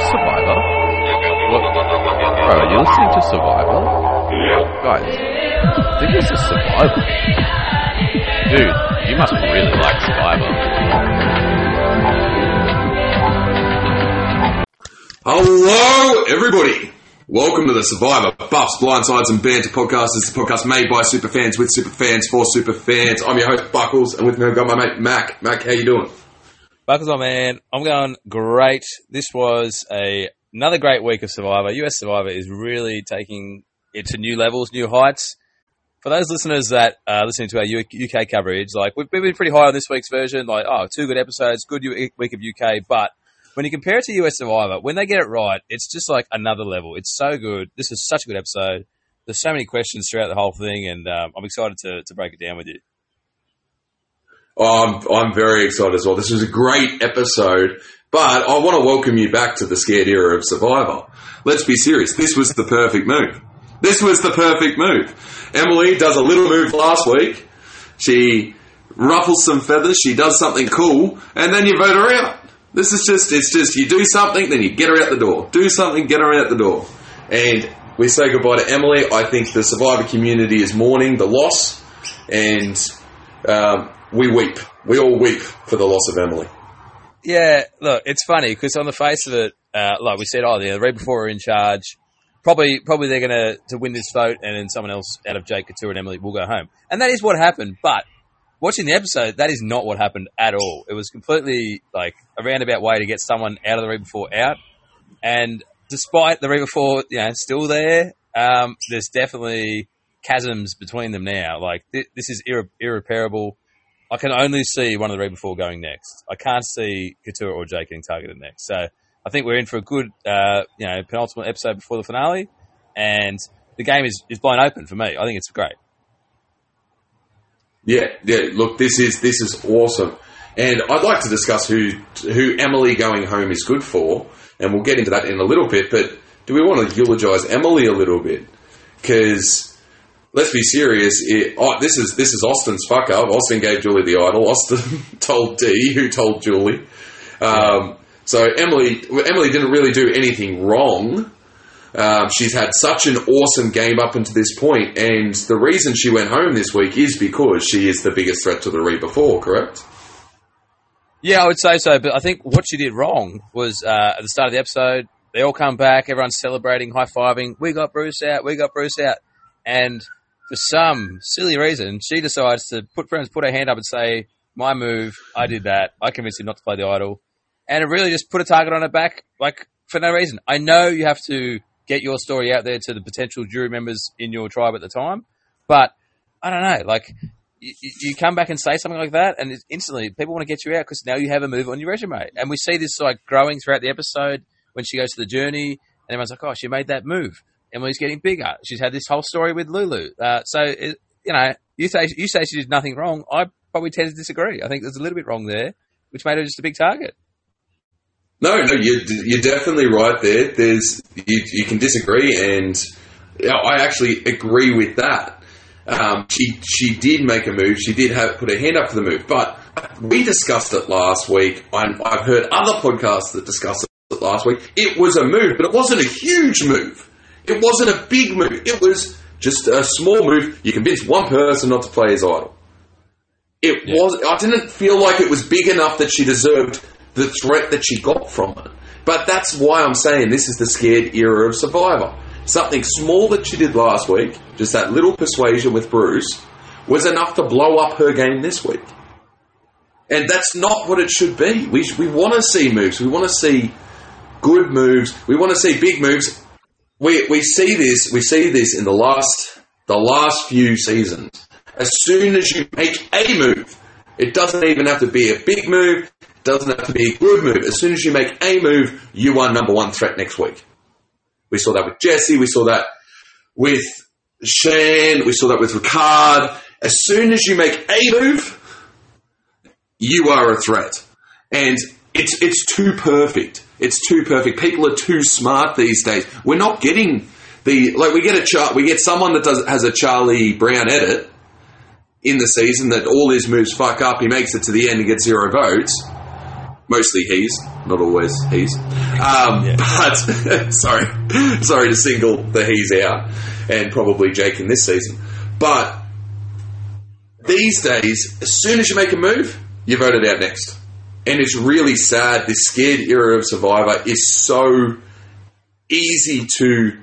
Survivor? What? Bro, are you listening to Survivor? Guys, I think this is Survivor. Dude, you must really like Survivor. Hello, everybody. Welcome to the Survivor Buffs, Blindsides, and Banter podcast. This is a podcast made by superfans with superfans for superfans. I'm your host Buckles, and with me I've got my mate Mac. Mac, how you doing? Buckles, my man. I'm going great. This was a another great week of Survivor. US Survivor is really taking it to new levels, new heights. For those listeners that are listening to our UK coverage, like we've been pretty high on this week's version. Like, oh, two good episodes, good week of UK. But when you compare it to US Survivor, when they get it right, it's just like another level. It's so good. This is such a good episode. There's so many questions throughout the whole thing, and um, I'm excited to, to break it down with you. Oh, I'm, I'm very excited as well. This was a great episode, but I want to welcome you back to the scared era of Survivor. Let's be serious. This was the perfect move. This was the perfect move. Emily does a little move last week. She ruffles some feathers. She does something cool, and then you vote her out. This is just, it's just, you do something, then you get her out the door. Do something, get her out the door. And we say goodbye to Emily. I think the Survivor community is mourning the loss, and um, we weep. We all weep for the loss of Emily. Yeah, look, it's funny because on the face of it, uh, like we said, oh, the right before we're in charge, probably probably they're going to to win this vote, and then someone else out of Jake Katurah and Emily will go home, and that is what happened. But watching the episode, that is not what happened at all. It was completely like a roundabout way to get someone out of the Reba Four out, and despite the Reba Four, you know, still there, um, there's definitely chasms between them now. Like th- this is irre- irreparable. I can only see one of the before going next. I can't see Katurah or Jake getting targeted next. So I think we're in for a good, uh, you know, penultimate episode before the finale, and the game is, is blown open for me. I think it's great. Yeah, yeah. Look, this is this is awesome, and I'd like to discuss who who Emily going home is good for, and we'll get into that in a little bit. But do we want to eulogise Emily a little bit? Because let's be serious. It, oh, this is this is Austin's fuck up. Austin gave Julie the idol. Austin told D, who told Julie. Um, so Emily Emily didn't really do anything wrong. Um, she's had such an awesome game up until this point, and the reason she went home this week is because she is the biggest threat to the Reba 4, correct? Yeah, I would say so, but I think what she did wrong was uh, at the start of the episode, they all come back, everyone's celebrating, high fiving, we got Bruce out, we got Bruce out. And for some silly reason, she decides to put friends, put her hand up and say, My move, I did that, I convinced him not to play the idol. And it really just put a target on her back, like, for no reason. I know you have to get your story out there to the potential jury members in your tribe at the time. But I don't know, like you, come back and say something like that, and instantly people want to get you out because now you have a move on your resume. And we see this like growing throughout the episode when she goes to the journey, and everyone's like, "Oh, she made that move." Emily's getting bigger. She's had this whole story with Lulu. Uh, so it, you know, you say you say she did nothing wrong. I probably tend to disagree. I think there's a little bit wrong there, which made her just a big target. No, no, you're, you're definitely right there. There's you, you can disagree, and I actually agree with that. Um, she she did make a move. She did have put her hand up for the move, but we discussed it last week. I'm, I've heard other podcasts that discussed it last week. It was a move, but it wasn't a huge move. It wasn't a big move. It was just a small move. You convinced one person not to play his idol. It yeah. was. I didn't feel like it was big enough that she deserved the threat that she got from it. But that's why I'm saying this is the scared era of Survivor. Something small that she did last week, just that little persuasion with Bruce, was enough to blow up her game this week. And that's not what it should be. We, we want to see moves. We want to see good moves. We want to see big moves. We, we see this. We see this in the last the last few seasons. As soon as you make a move, it doesn't even have to be a big move doesn't have to be a good move. As soon as you make a move, you are number one threat next week. We saw that with Jesse. We saw that with Shane. We saw that with Ricard. As soon as you make a move, you are a threat. And it's, it's too perfect. It's too perfect. People are too smart these days. We're not getting the, like we get a chart, we get someone that does, has a Charlie Brown edit in the season that all his moves fuck up. He makes it to the end and gets zero votes Mostly he's, not always he's. Um, But sorry, sorry to single the he's out, and probably Jake in this season. But these days, as soon as you make a move, you're voted out next, and it's really sad. This scared era of Survivor is so easy to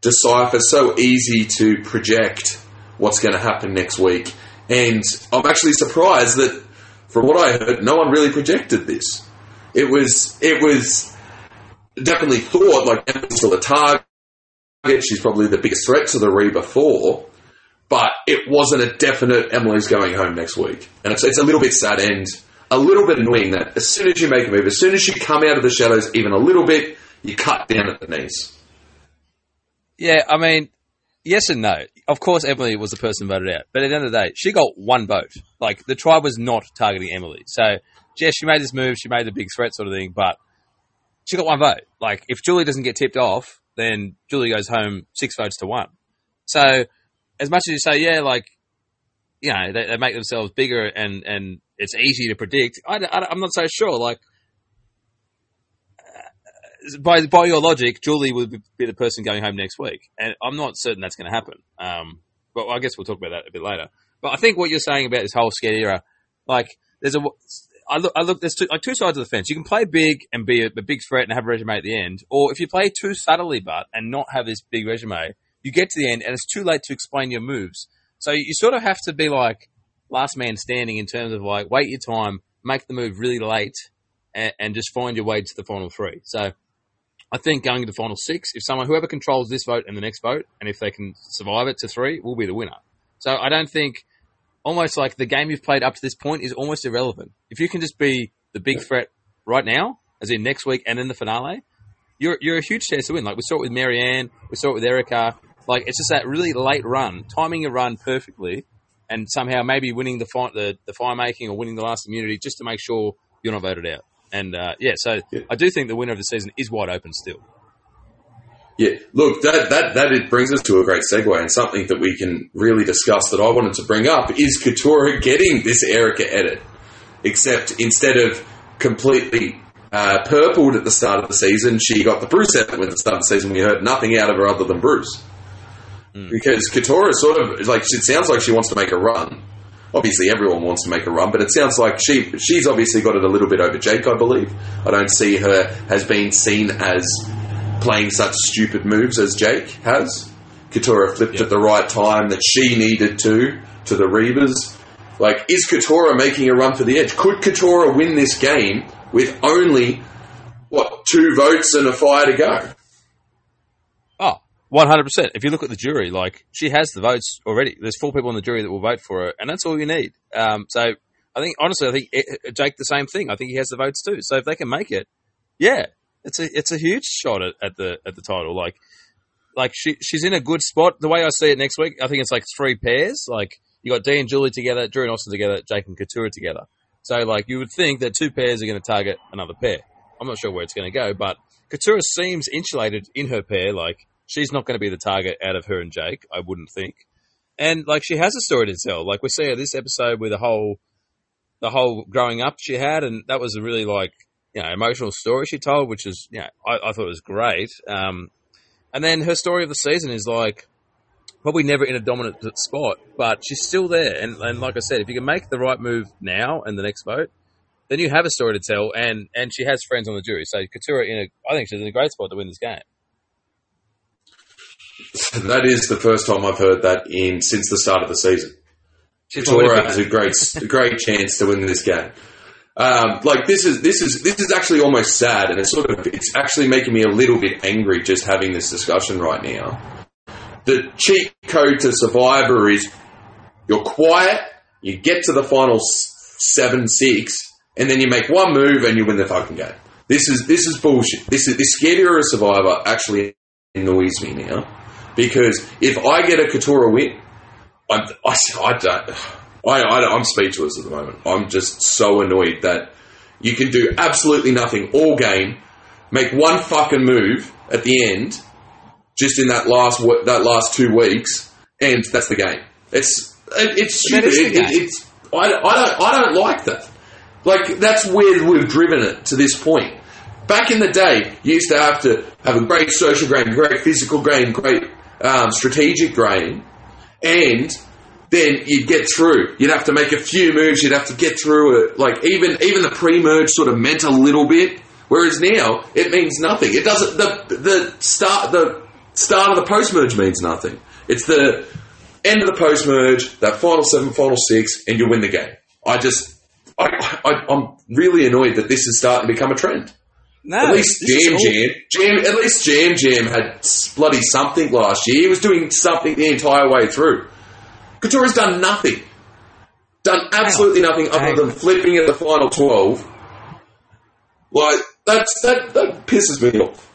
decipher, so easy to project what's going to happen next week. And I'm actually surprised that, from what I heard, no one really projected this. It was it was definitely thought like Emily's still a target. She's probably the biggest threat to the Reba Four, but it wasn't a definite Emily's going home next week. And it's, it's a little bit sad and a little bit annoying that as soon as you make a move, as soon as you come out of the shadows even a little bit, you cut down at the knees. Yeah, I mean, yes and no. Of course, Emily was the person voted out, but at the end of the day, she got one vote. Like the tribe was not targeting Emily, so yes, she made this move. She made the big threat sort of thing, but she got one vote. Like if Julie doesn't get tipped off, then Julie goes home six votes to one. So as much as you say, yeah, like you know, they, they make themselves bigger and and it's easy to predict. I, am not so sure. Like by by your logic, Julie would be the person going home next week, and I'm not certain that's going to happen. Um, but I guess we'll talk about that a bit later. But I think what you're saying about this whole scared era, like there's a I look, I look. There's two, like two sides of the fence. You can play big and be a, a, big threat and have a resume at the end, or if you play too subtly but and not have this big resume, you get to the end and it's too late to explain your moves. So you sort of have to be like last man standing in terms of like wait your time, make the move really late, and, and just find your way to the final three. So I think going to the final six, if someone, whoever controls this vote and the next vote, and if they can survive it to three, will be the winner. So I don't think, almost like the game you've played up to this point is almost irrelevant. If you can just be the big threat right now, as in next week and in the finale, you're, you're a huge chance to win. Like we saw it with Maryanne, we saw it with Erika. Like it's just that really late run, timing a run perfectly, and somehow maybe winning the, fi- the, the fire making or winning the last immunity just to make sure you're not voted out. And uh, yeah, so yeah. I do think the winner of the season is wide open still. Yeah, look, that, that, that it brings us to a great segue and something that we can really discuss that I wanted to bring up is Katurah getting this Erika edit. Except instead of completely uh, purpled at the start of the season, she got the Bruce edit at the start of the season. We heard nothing out of her other than Bruce. Mm. Because Katurah sort of, like, it sounds like she wants to make a run obviously everyone wants to make a run, but it sounds like she she's obviously got it a little bit over Jake, I believe. I don't see her has been seen as playing such stupid moves as Jake has. Katurah flipped yep. at the right time that she needed to to the Rebas. Like, is Katurah making a run for the edge? Could Katurah win this game with only what two votes and a fire to go? One hundred percent. If you look at the jury, like she has the votes already. There's four people on the jury that will vote for her, and that's all you need. Um, so I think honestly, I think it, Jake the same thing. I think he has the votes too. So if they can make it, yeah, it's a it's a huge shot at, at the at the title. Like like she she's in a good spot. The way I see it next week, I think it's like three pairs. Like you got Dee and Julie together, Drew and Austin together, Jake and Katurah together. So like you would think that two pairs are going to target another pair. I'm not sure where it's going to go, but Katurah seems insulated in her pair. Like she's not going to be the target out of her and Jake, I wouldn't think. And like she has a story to tell. Like we see her this episode with the whole the whole growing up she had, and that was a really like you know emotional story she told, which is you know I, I thought was great. Um, and then her story of the season is like probably never in a dominant spot, but she's still there. And, and like I said, if you can make the right move now and the next vote, then you have a story to tell. And and she has friends on the jury, so Katurah in a I think she's in a great spot to win this game. that is the first time I've heard that in since the start of the season. Victoria has a great, great chance to win this game. Um, like this is this is this is actually almost sad, and it's sort of it's actually making me a little bit angry just having this discussion right now. The cheat code to Survivor is you're quiet, you get to the final seven six, and then you make one move and you win the fucking game. This is this is bullshit. This is this scared of Survivor actually annoys me now because if I get a Katurah win, I, I, I don't. I, I, I'm speechless at the moment. I'm just so annoyed that you can do absolutely nothing all game, make one fucking move at the end, just in that last that last two weeks, and that's the game. It's it, it's stupid. It, it, it's I, I don't I don't like that. Like that's where we've driven it to this point. Back in the day, you used to have to have a great social game, great physical game, great um, strategic grain, and then you'd get through. You'd have to make a few moves. You'd have to get through it. Like even even the pre-merge sort of meant a little bit. Whereas now it means nothing. It doesn't. The the start the start of the post-merge means nothing. It's the end of the post-merge, that final seven, final six, and you win the game. I just. I, I, I'm really annoyed that this is starting to become a trend. No, At least Yam Yam, Yam, at least Yam Yam had bloody something last year. He was doing something the entire way through. Katurah has done nothing. Done absolutely nothing other than flipping at the final twelve. Like that's that that pisses me off.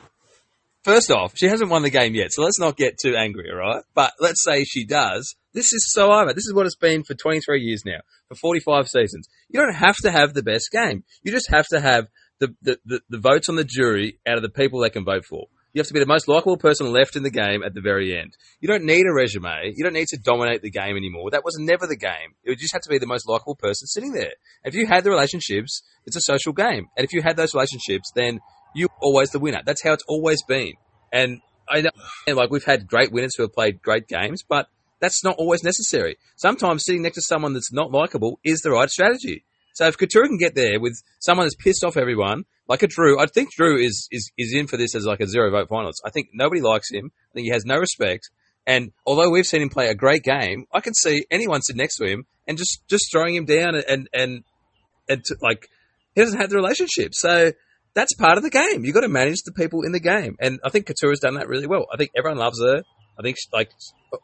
First off, she hasn't won the game yet, so let's not get too angry, all right? But let's say she does. This is Survivor. This is what it's been for 23 years now, for 45 seasons. You don't have to have the best game. You just have to have the, the, the, the votes on the jury out of the people they can vote for. You have to be the most likable person left in the game at the very end. You don't need a resume. You don't need to dominate the game anymore. That was never the game. It just have to be the most likable person sitting there. If you had the relationships, it's a social game. And if you had those relationships, then you're always the winner. That's how it's always been. And I know, and like we've had great winners who have played great games, but that's not always necessary. Sometimes sitting next to someone that's not likable is the right strategy. So if Katurah can get there with someone that's pissed off everyone, like a Drew, I think Drew is, is, is in for this as like a zero vote finalist. I think nobody likes him. I think he has no respect. And although we've seen him play a great game, I can see anyone sit next to him and just, just throwing him down and, and, and to, like, he doesn't have the relationship. So that's part of the game. You've got to manage the people in the game. And I think Katurah has done that really well. I think everyone loves her. I think she, like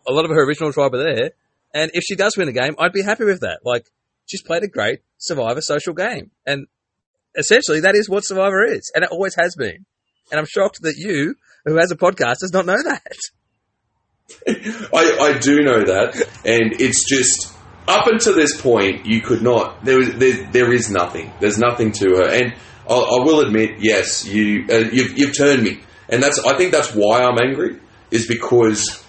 a lot of her original tribe are there. And if she does win the game, I'd be happy with that. Like she's played a great Survivor social game. And essentially that is what Survivor is. And it always has been. And I'm shocked that you, who has a podcast, does not know that. I, I do know that, and it's just up until this point, you could not. There was there, there is nothing. There's nothing to her, and I, I will admit, yes, you uh, you've, you've turned me, and that's I think that's why I'm angry is because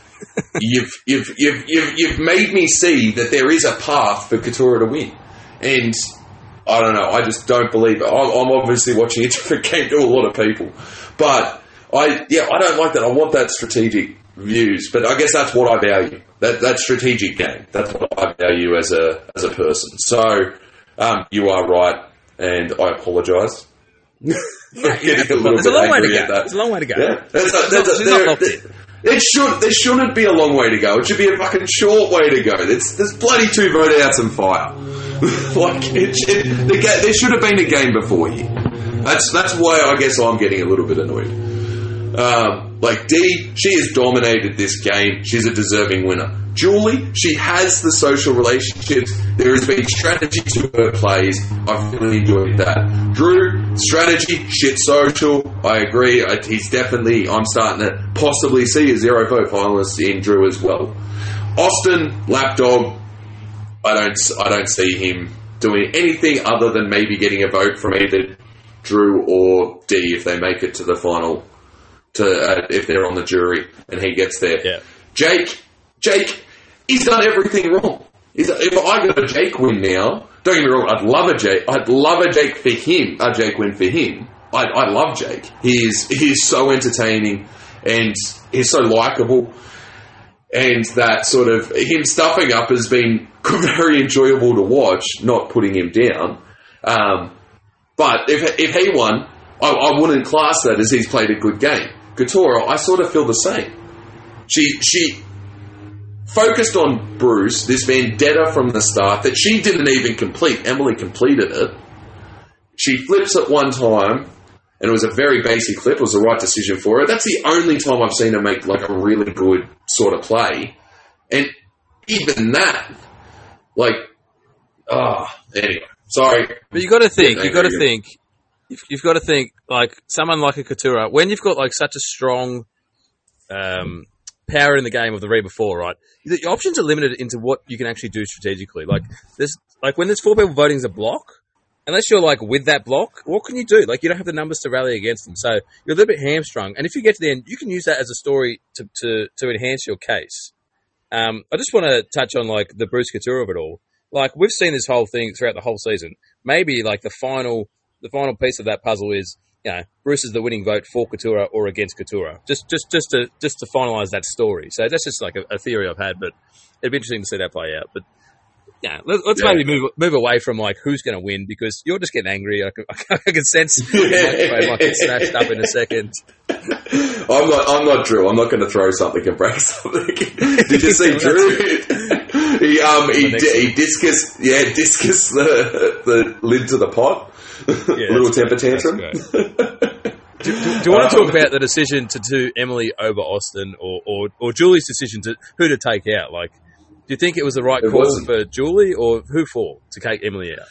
you've you've you've you've you've made me see that there is a path for Katurah to win, and. I don't know. I just don't believe it. I'm I'm obviously watching a different game to a lot of people, but I yeah I don't like that. I want that strategic views, but I guess that's what I value. That that strategic game. That's what I value as a as a person. So um, you are right, and I apologise. Getting a little There's a long way to go. There's a long way to go. Yeah, there's a, She's not- a, she's not there, locked in. It should there shouldn't be a long way to go. It should be a fucking short way to go. There's there's bloody two vote outs and fire. like it should, the ga- there should have been a game before you. That's that's why I guess I'm getting a little bit annoyed. Um, like Dee, she has dominated this game. She's a deserving winner. Julie, she has the social relationships. There has been strategy to her plays. I've really enjoyed that. Drew, strategy, shit social. I agree. I, he's definitely. I'm starting to possibly see a zero vote finalist in Drew as well. Austin, lapdog. I don't. I don't see him doing anything other than maybe getting a vote from either Drew or D if they make it to the final. To uh, if they're on the jury and he gets there. Yeah. Jake, Jake, he's done everything wrong. He's, if I got a Jake win now, don't get me wrong, I'd love a Jake. I'd love a Jake for him. A Jake win for him. I, I love Jake. He's he's so entertaining and he's so likable. And that sort of him stuffing up has been very enjoyable to watch. Not putting him down, um, but if if he won, I, I wouldn't class that as he's played a good game. Katurah, I sort of feel the same. She she focused on Bruce, this vendetta from the start that she didn't even complete. Emily completed it. She flips it one time, and it was a very basic flip. It was the right decision for her. That's the only time I've seen her make like a really good sort of play, and even that, like, ah, anyway. Sorry, But you got to think. Yeah, You got to think. You've, you've got to think like someone like a Katurah when you've got like such a strong um, power in the game of the Reba Four, right? The your options are limited into what you can actually do strategically. Like there's like when there's four people voting as a block, unless you're like with that block, what can you do? Like you don't have the numbers to rally against them, so you're a little bit hamstrung. And if you get to the end, you can use that as a story to to, to enhance your case. Um, I just want to touch on like the Bruce Katurah of it all. Like we've seen this whole thing throughout the whole season. maybe like the final the final piece of that puzzle is you know Bruce is the winning vote for Katurah or against Katurah. Just just just to just to finalize that story. So that's just like a, a theory I've had, but it'd be interesting to see that play out. But yeah, let, us Yeah. maybe move move away from like who's going to win because you're just getting angry. I can, I can sense microphone might get smashed up in a second. I'm not. I'm not Drew. I'm not going to throw something and break something. Did you see Drew? he um he, di- he discus yeah discus the the lid to the pot. Little temper great. tantrum. That's Do, do you want to talk about the decision to do Emily over Austin, or, or, or Julie's decision to who to take out? Like, do you think it was the right It call for Julie, or who for to take Emily out?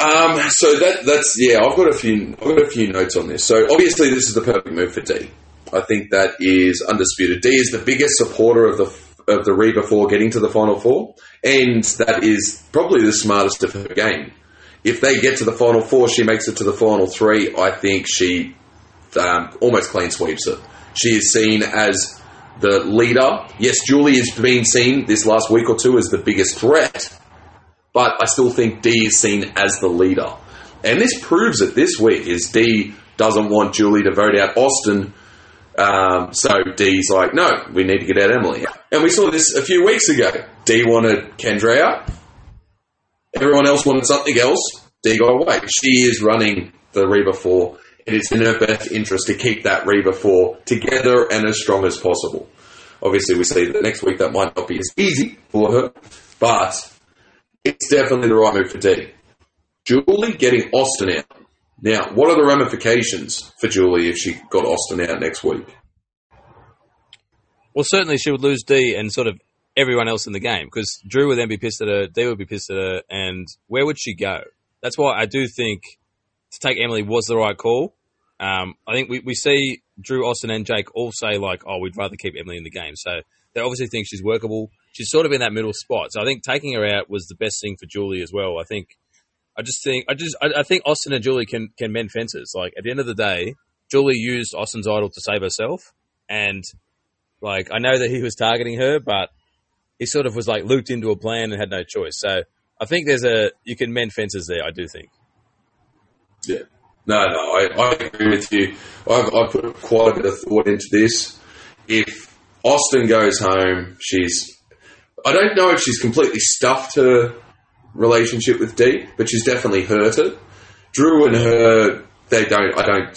Um, so that that's yeah. I've got a few. I've got a few notes on this. So obviously, this is the perfect move for D. I think that is undisputed. D is the biggest supporter of the of the Reba Four getting to the Final Four, and that is probably the smartest of her game. If they get to the Final Four, she makes it to the Final Three. I think she um, almost clean sweeps it. She is seen as the leader. Yes, Julie has been seen this last week or two as the biggest threat, but I still think D is seen as the leader. And this proves it this week is D doesn't want Julie to vote out Austin. Um, so D's like, no, we need to get out Emily. And we saw this a few weeks ago. D wanted Kendra out. Everyone else wanted something else. D got away. She is running the Reba 4. and it's in her best interest to keep that Reba 4 together and as strong as possible. Obviously, we see that next week that might not be as easy for her, but it's definitely the right move for D. Julie getting Austin out. Now, what are the ramifications for Julie if she got Austin out next week? Well, certainly she would lose D and sort of everyone else in the game because Drew would then be pissed at her, D would be pissed at her, and where would she go? That's why I do think to take Emily was the right call. Um, I think we, we see Drew, Austin, and Jake all say like, "Oh, we'd rather keep Emily in the game." So they obviously think she's workable. She's sort of in that middle spot. So I think taking her out was the best thing for Julie as well. I think. I just think I just I, I think Austin and Julie can can mend fences. Like at the end of the day, Julie used Austin's idol to save herself, and like I know that he was targeting her, but he sort of was like looped into a plan and had no choice. So I think there's a you can mend fences there. I do think. Yeah. No, no, I, I agree with you. I've, I've put quite a bit of thought into this. If Austin goes home, she's. I don't know if she's completely stuffed her relationship with Deep, but she's definitely hurt it. Drew and her, they don't. I don't.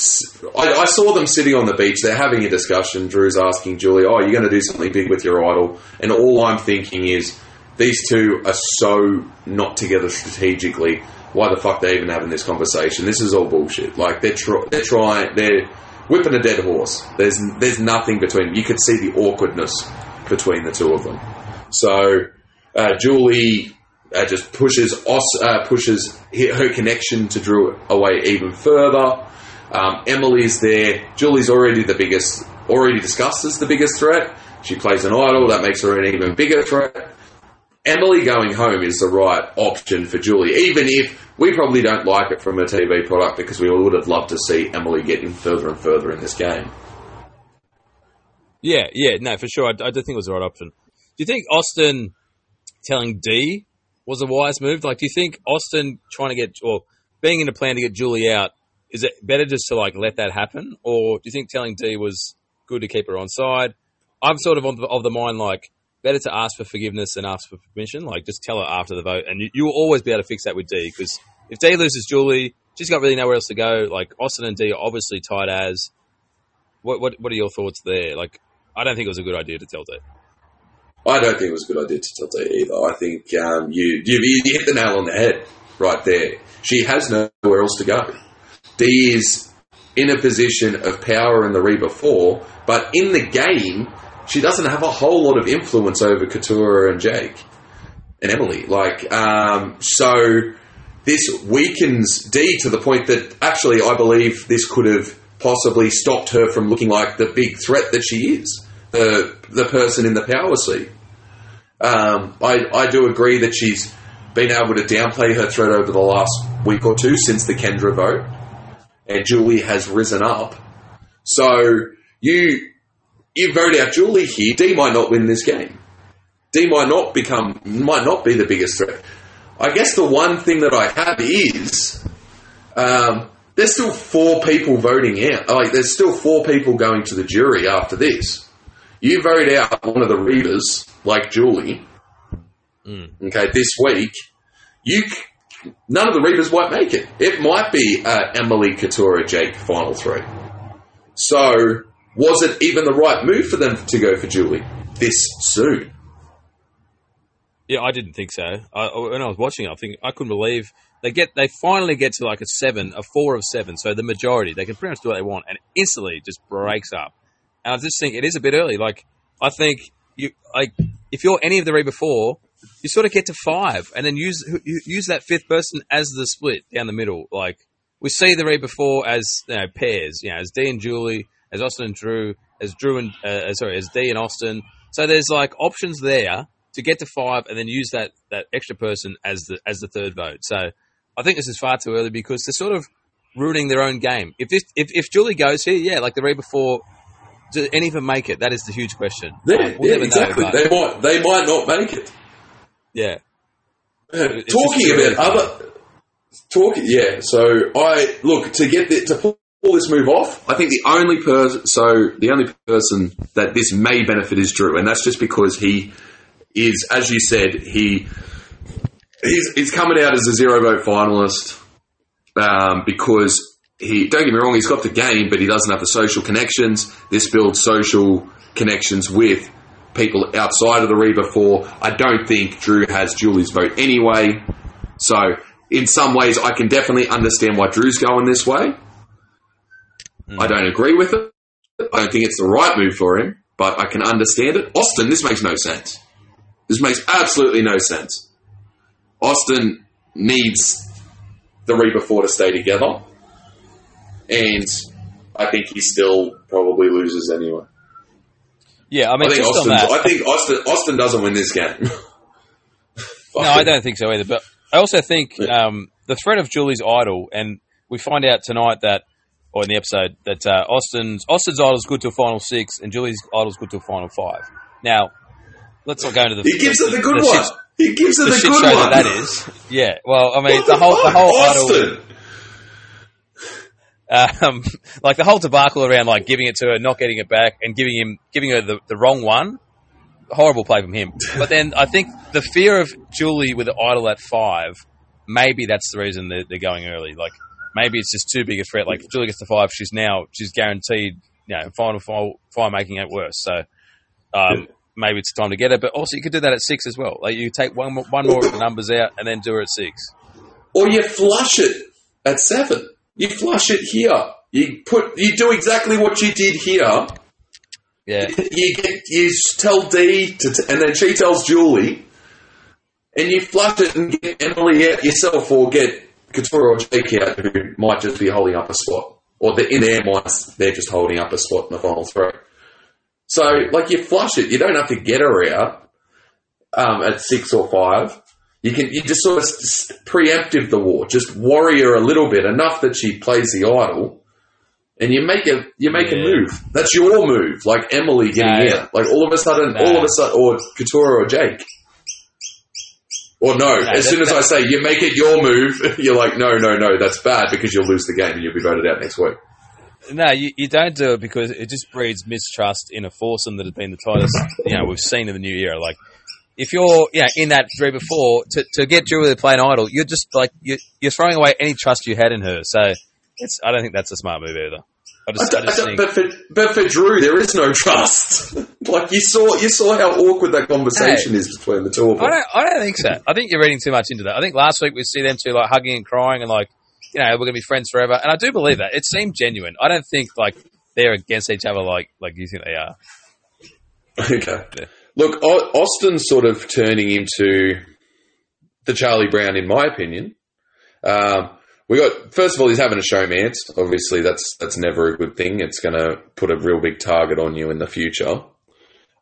I, I saw them sitting on the beach. They're having a discussion. Drew's asking Julie, "Oh, you're going to do something big with your idol?" And all I'm thinking is, these two are so not together strategically. Why the fuck they even having this conversation? This is all bullshit. Like they're tr- they're trying they're whipping a dead horse. There's there's nothing between. them. You could see the awkwardness between the two of them. So uh, Julie uh, just pushes Os- uh, pushes her connection to Drew away even further. Um, Emily's there. Julie's already the biggest, already discussed as the biggest threat. She plays an idol that makes her an even bigger threat. Emily going home is the right option for Julie, even if we probably don't like it from a TV product because we all would have loved to see Emily getting further and further in this game. Yeah, yeah, no, for sure. I, I do think it was the right option. Do you think Austin telling D was a wise move? Like, do you think Austin trying to get or being in a plan to get Julie out is it better just to like let that happen, or do you think telling D was good to keep her on side? I'm sort of the, of the mind like better to ask for forgiveness than ask for permission. Like, just tell her after the vote, and you, you will always be able to fix that with D because if D loses Julie, she's got really nowhere else to go. Like Austin and D are obviously tied as. What what what are your thoughts there? Like, I don't think it was a good idea to tell D. I don't think it was a good idea to tell D either. I think um, you, you you hit the nail on the head right there. She has nowhere else to go. D is in a position of power in the Reba 4, but in the game, she doesn't have a whole lot of influence over Katurah and Jake and Emily. Like, um, so this weakens D to the point that actually I believe this could have possibly stopped her from looking like the big threat that she is, the the person in the power seat. Um, I, I do agree that she's been able to downplay her threat over the last week or two since the Kendra vote, and Julie has risen up. So you you vote out Julie here. D might not win this game. D might not become might not be the biggest threat. I guess the one thing that I have is um, there's still four people voting out. Like there's still four people going to the jury after this. You vote out one of the readers, like Julie. Okay, this week, you none of the readers won't make it. It might be uh, Emily Katurah Jake final three. So, was it even the right move for them to go for Julie this soon? Yeah, I didn't think so. I, when I was watching it, I think I couldn't believe they get they finally get to like a seven, a four of seven. So the majority they can pretty much do what they want, and instantly it just breaks up. And I just think it is a bit early. Like I think you like if you're any of the Reba Four, you sort of get to five, and then use use that fifth person as the split down the middle. Like we see the Reba Four as you know pairs, you know, as D and Julie, as Austin and Drew, as Drew and uh, sorry, as D and Austin. So there's like options there to get to five, and then use that that extra person as the as the third vote. So I think this is far too early because they're sort of ruining their own game. If this if, if Julie goes here, yeah, like the read before. Do any of them make it? That is the huge question. Yeah, we'll yeah, never know, exactly. but- they might they might not make it. yeah. Talking about early. other talking, yeah. So I look to get the, to pull this move off. I think the only person, so the only person that this may benefit is Drew, and that's just because he is, as you said, he he's, he's coming out as a zero vote finalist um, because he. Don't get me wrong, he's got the game, but he doesn't have the social connections. This builds social connections with people outside of the Reba Four. I don't think Drew has Julie's vote anyway. So, in some ways, I can definitely understand why Drew's going this way. Hmm. I don't agree with it. I don't think it's the right move for him, but I can understand it. Austin, this makes no sense. This makes absolutely no sense. Austin needs the Reba Four to stay together, and I think he still probably loses anyway. Yeah, I mean, I think Austin. I think Austin. Austin doesn't win this game. No, I don't think so either. But I also think um, the threat of Julie's idol, and we find out tonight that, or in the episode, that uh, Austin's Austin's is good to a final six, and Julie's idol is good to a final five. Now, let's not go into the. He gives it the good the one. shit- he gives it the the, shit good show one. that that is. Yeah. Well, I mean, What the whole the whole idol. Um, like the whole debacle around like giving it to her, not getting it back, and giving him giving her the, the wrong one. Horrible play from him. But then I think the fear of Julie with the idol at five, maybe that's the reason they're, they're going early. Like maybe it's just too big a threat. Like if Julie gets to five, she's now she's guaranteed, you know, final fire, fire making it worse. So um, maybe it's time to get it. But also you could do that at six as well. Like you take one more, one more of the numbers out and then do it at six. Or you flush it at seven. You flush it here. You put. You do exactly what you did here. Yeah. You get. You tell D to, t- and then she tells Julie, and you flush it and get Emily out yourself, or get Katurah or Jake out, who might just be holding up a spot, or the, in their minds they're just holding up a spot in the final three. So, like, you flush it. You don't have to get her out um, at six or five. You can you just sort of preemptive the war, just worry her a little bit enough that she plays the idol, and you make a you make a move. That's your move, like Emily getting No. out. Like all of a sudden, No. all of a sudden, or Katurah or Jake. Or no, as soon as I say you make it your move, you're like, no, no, no, that's bad because you'll lose the game and you'll be voted out next week. No, you, you don't do it because it just breeds mistrust in a foursome that has been the tightest, you know, we've seen in the new era. Like, if you're, you know, in that three before, to, to get Julie to play an idol, you're just like, you're, you're throwing away any trust you had in her. So, it's, I don't think that's a smart move either. I just, I I think, but for but for Drew, there is no trust. like you saw, you saw how awkward that conversation is between the two of them. I don't, I don't think so. I think you're reading too much into that. I think last week we see them two like hugging and crying and like, you know, we're going to be friends forever. And I do believe that. It seemed genuine. I don't think like they're against each other like, like you think they are. Okay. Yeah. Look, Austin's sort of turning into the Charlie Brown, in my opinion. Um, we got first of all, he's having a showmance. Obviously, that's that's never a good thing. It's going to put a real big target on you in the future.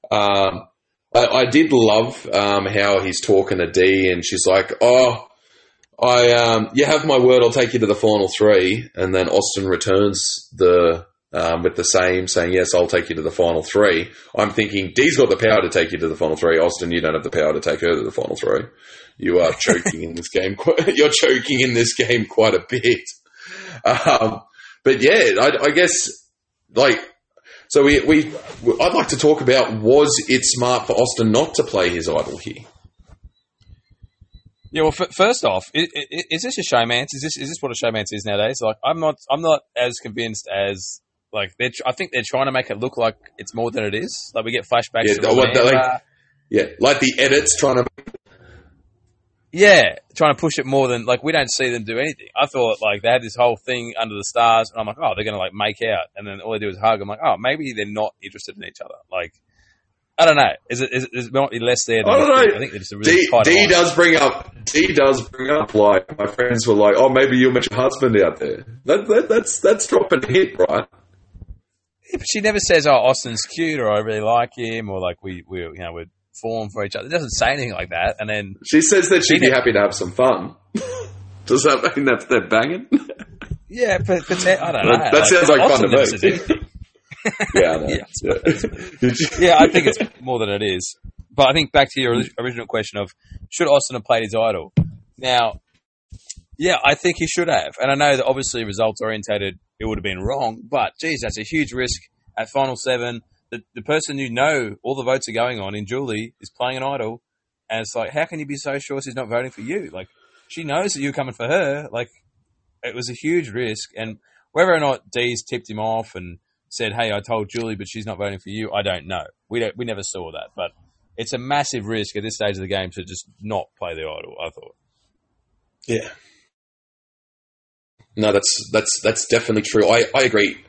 Um, I, I did love um, how he's talking to Dee, and she's like, "Oh, I um, you have my word. I'll take you to the final three. And then Austin returns the um, with the same, saying, Yes, I'll take you to the final three. I'm thinking, Dee's got the power to take you to the final three. Austin, you don't have the power to take her to the final three. You are choking in this game. Quite, you're choking in this game quite a bit. Um, but yeah, I, I guess, like, so we, we, I'd like to talk about was it smart for Austin not to play his idol here? Yeah, well, f- first off, is, is, this a showmance? Is this is this what a showmance is nowadays? Like, I'm not I'm not as convinced as like they're. I think they're trying to make it look like it's more than it is. Like we get flashbacks. Yeah, to what the- like- Yeah, like the edits trying to. yeah, trying to push it more than like we don't see them do anything. I thought like they had this whole thing under the stars, and I'm like, oh, they're gonna like make out, and then all they do is hug. I'm like, oh, maybe they're not interested in each other. Like, I don't know. Is it? Is it? Is it might be less there. Than I don't think. know. I think they're just a really D, D does bring up. D does bring up like my friends were like, "Oh, maybe you'll meet your husband out there." That, that, that's that's dropping a hit, right? Yeah, but she never says, "Oh, Austin's cute," or "I really like him," or like we we you know we're formed for each other. It doesn't say anything like that. And then She says that she'd She be ne- happy to have some fun. does that mean that they're banging? yeah, but, but I don't know. that that sounds like fun to me. yeah, I know. Yeah, Yeah. yeah, I think it's more than it is. But I think back to your original question of should Austin have played his idol? Now, yeah, I think he should have. And I know that obviously results orientated, it would have been wrong. But geez, that's a huge risk at final seven. The, the person you know all the votes are going on in Julie is playing an idol, and it's like, how can you be so sure she's not voting for you? Like, she knows that you're coming for her. Like, it was a huge risk, and whether or not Dee's tipped him off and said, "Hey, I told Julie, but she's not voting for you," I don't know. We don't, we never saw that, but it's a massive risk at this stage of the game to just not play the idol. I thought. Yeah. No, that's that's that's definitely true. I, I agree.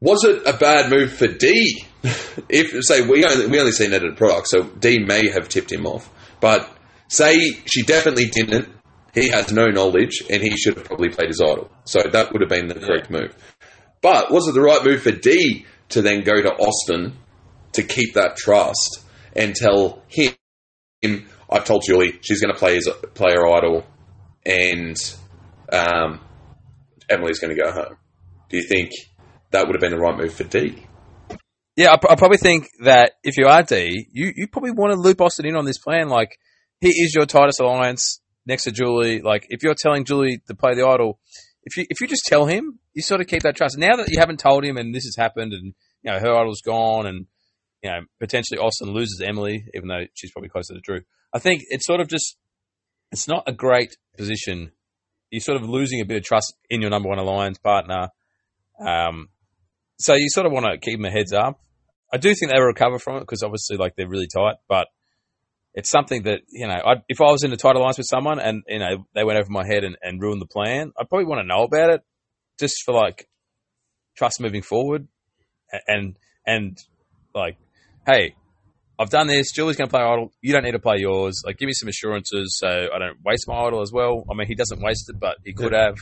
Was it a bad move for D? if say we only we only seen edited product, so D may have tipped him off. But say she definitely didn't. He has no knowledge, and he should have probably played his idol. So that would have been the correct move. But was it the right move for D to then go to Austin to keep that trust and tell him, him I've told Julie she's going to play his play her idol, and um, Emily's going to go home. Do you think that would have been the right move for D? Yeah, I, I probably think that if you are D, you, you probably want to loop Austin in on this plan. Like, he is your tightest alliance next to Julie. Like, if you're telling Julie to play the idol, if you if you just tell him, you sort of keep that trust. Now that you haven't told him and this has happened, and you know her idol's gone, and you know potentially Austin loses Emily, even though she's probably closer to Drew. I think it's sort of just it's not a great position. You're sort of losing a bit of trust in your number one alliance partner. Um, so you sort of want to keep them a heads up. I do think they recover from it because obviously, like they're really tight, but it's something that you know. I'd, if I was in a tight alliance with someone and you know they went over my head and, and ruined the plan, I'd probably want to know about it just for like trust moving forward, and and like, hey, I've done this. Julie's going to play idol. You don't need to play yours. Like, give me some assurances so I don't waste my idol as well. I mean, he doesn't waste it, but he could have.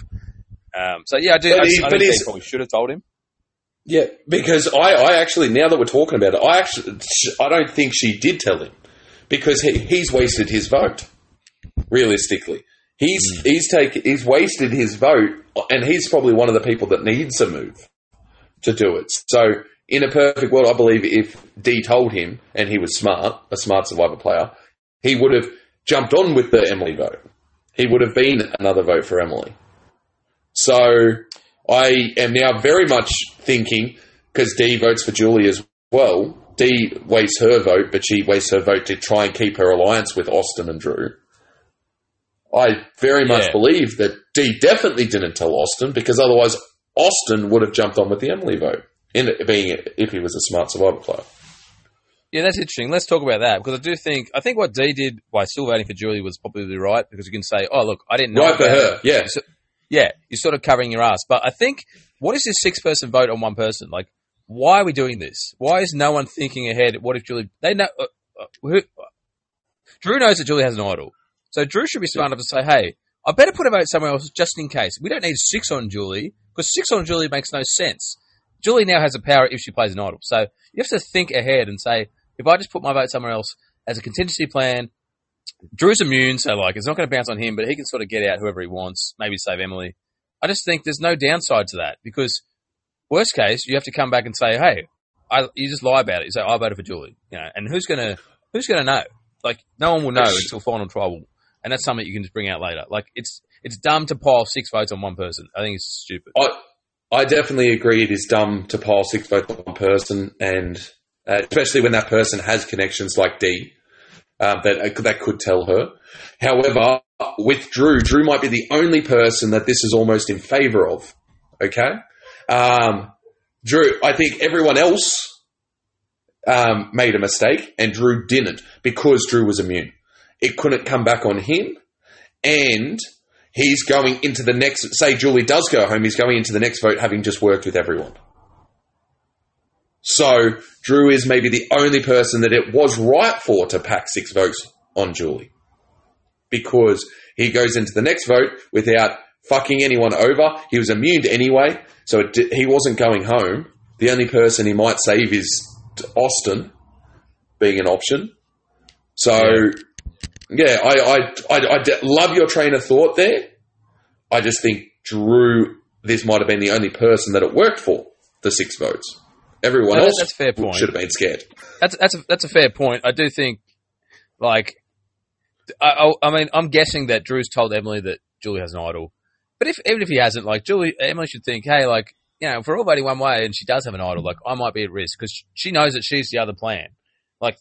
Um, so yeah, I do. But I, he- I but think probably should have told him. Yeah, because I, I actually now that we're talking about it, I actually I don't think she did tell him because he, he's wasted his vote. Realistically, he's he's take he's wasted his vote, and he's probably one of the people that needs a move to do it. So, in a perfect world, I believe if D told him and he was smart, a smart survivor player, he would have jumped on with the Emily vote. He would have been another vote for Emily. So I am now very much thinking because D votes for Julie as well. D wastes her vote, but she wastes her vote to try and keep her alliance with Austin and Drew. I very much Yeah. believe that D definitely didn't tell Austin because otherwise Austin would have jumped on with the Emily vote. In it being if he was a smart survivor player. Yeah, that's interesting. Let's talk about that because I do think I think what D did by still voting for Julie was probably right because you can say, "Oh, look, I didn't know." Right for her, it." yeah. So- yeah, you're sort of covering your ass. But I think what is this six person vote on one person? Like, why are we doing this? Why is no one thinking ahead? What if Julie? They know. Uh, uh, who, Drew knows that Julie has an idol, so Drew should be smart enough to say, "Hey, I better put a vote somewhere else just in case. We don't need six on Julie because six on Julie makes no sense. Julie now has a power if she plays an idol. So you have to think ahead and say, if I just put my vote somewhere else as a contingency plan, Drew's immune, so like it's not going to bounce on him, but he can sort of get out whoever he wants, maybe save Emily. I just think there's no downside to that because Worst case, you have to come back and say, "Hey, I, you just lie about it. You say I voted for Julie." You know, and who's gonna who's gonna know? Like, no one will know until final trial, and that's something you can just bring out later. Like, it's it's dumb to pile six votes on one person. I think it's stupid. I I definitely agree. It is dumb to pile six votes on one person, and uh, especially when that person has connections like D um, that that could tell her. However, with Drew, Drew might be the only person that this is almost in favor of. Okay, um, Drew. I think everyone else um, made a mistake, and Drew didn't because Drew was immune. It couldn't come back on him, and he's going into the next. Say Julie does go home, he's going into the next vote having just worked with everyone. So Drew is maybe the only person that it was right for to pack six votes on Julie because he goes into the next vote without fucking anyone over. He was immune anyway, so it, he wasn't going home. The only person he might save is Austin being an option. So, yeah, I, I, I, I love your train of thought there. I just think Drew, this might have been the only person that it worked for, the six votes. Everyone No, else that's a fair point. should have been scared. That's that's a, that's a fair point. I do think, like, I, I, I mean, I'm guessing that Drew's told Emily that Julie has an idol, but if even if he hasn't, like, Julie, Emily should think, hey, like, you know, if we're all voting one way and she does have an idol, like, I might be at risk because she knows that she's the other plan. Like,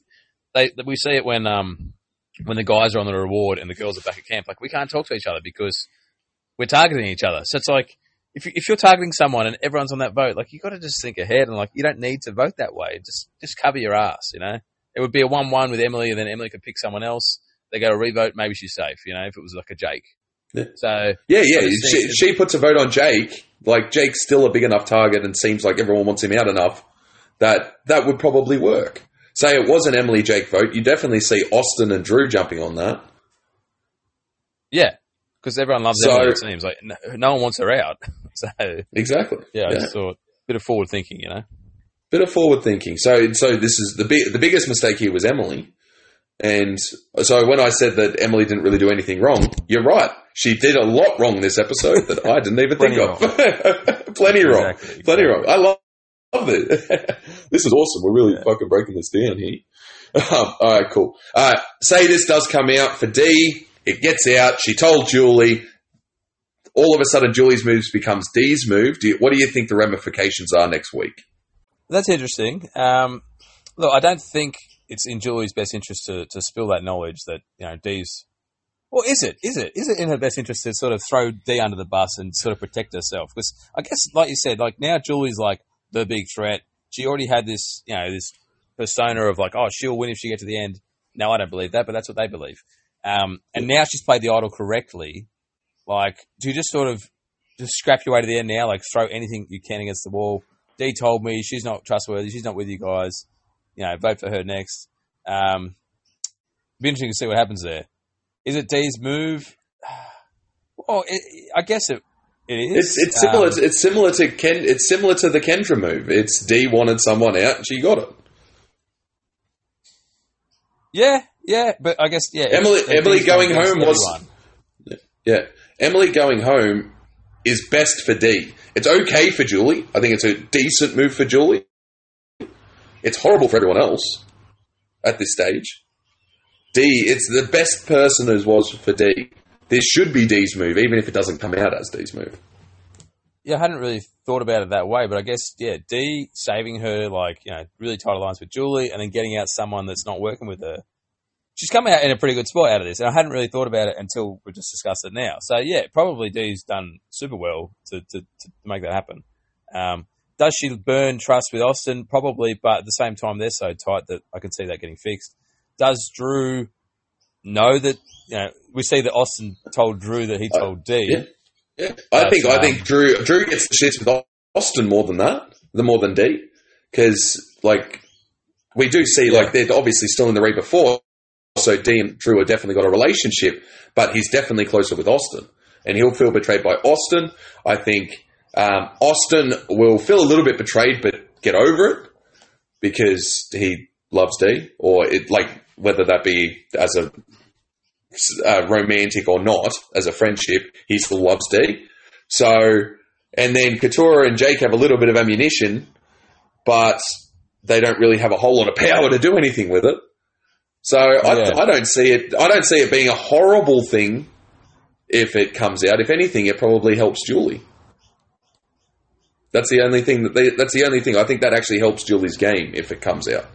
they we see it when um when the guys are on the reward and the girls are back at camp. Like, we can't talk to each other because we're targeting each other. So it's like. If, you, if you're targeting someone and everyone's on that vote, like you got to just think ahead and like you don't need to vote that way. Just just cover your ass, you know. It would be a one-one with Emily, and then Emily could pick someone else. They go to revote, maybe she's safe, you know. If it was like a Jake, Yeah. so Yeah, yeah. She, she puts a vote on Jake. Like Jake's still a big enough target, and seems like everyone wants him out enough that that would probably work. Say it was an Emily Jake vote, you definitely see Austin and Drew jumping on that. yeah, because everyone loves So- Emily. It seems like no, no one wants her out. So Exactly. yeah, I just thought bit of forward thinking, you know. Bit of forward thinking. So, so this is the big, the biggest mistake here was Emily. And so when I said that Emily didn't really do anything wrong, you're right. She did a lot wrong this episode that I didn't even think Plenty of. Plenty wrong. Exactly, Plenty exactly. wrong. I love, love it. this is awesome. We're really fucking breaking this down here. Um, all right, cool. Uh, say this does come out for D. It gets out. She told Julie. All of a sudden, Julie's moves becomes D's move. Do you, what do you think the ramifications are next week? That's interesting. Um, look, I don't think it's in Julie's best interest to, to spill that knowledge that you know D's. Well, is it? Is it? Is it in her best interest to sort of throw D under the bus and sort of protect herself? Because I guess, like you said, like now Julie's like the big threat. She already had this, you know, this persona of like, oh, she'll win if she gets to the end. No, I don't believe that, but that's what they believe. Um, and now she's played the idol correctly. Like, do you just sort of just scrap your way to the end now? Like, throw anything you can against the wall. Dee told me she's not trustworthy. She's not with you guys. You know, vote for her next. Um, be interesting to see what happens there. Is it Dee's move? Well, it, I guess it it is. It's it's similar. Um, to, it's similar to Ken. It's similar to the Kendra move. It's D wanted someone out, and she got it. yeah, yeah, but I guess yeah. Emily- Emily going home was-. Yeah, Emily going home is best for D. It's okay for Julie. I think it's a decent move for Julie. It's horrible for everyone else at this stage. D. It's the best person as was for D. This should be D's move, even if it doesn't come out as D's move. Yeah, I hadn't really thought about it that way, but I guess yeah, D saving her like you know really tight alliance with Julie, and then getting out someone that's not working with her. She's come out in a pretty good spot out of this, and I hadn't really thought about it until we just discussed it now. So yeah, probably D's done super well to to, to make that happen. Um, does she burn trust with Austin? Probably, but at the same time, they're so tight that I can see that getting fixed. Does Drew know that? You know, we see that Austin told Drew that he told D. yeah. Yeah, I But, think I um, think Drew Drew gets the shits with Austin more than that, the more than D, because like we do see like they're obviously still in the Reba Four, so D and Drew have definitely got a relationship, but he's definitely closer with Austin, and he'll feel betrayed by Austin. I think um, Austin will feel a little bit betrayed, but get over it because he loves D, or it like whether that be as a uh, romantic or not, as a friendship, he still loves D. So and then Katurah and Jake have a little bit of ammunition, but they don't really have a whole lot of power to do anything with it. So I, Yeah. I don't see it. I don't see it being a horrible thing if it comes out. If anything, it probably helps Julie. That's the only thing that they, that's the only thing I think that actually helps Julie's game if it comes out.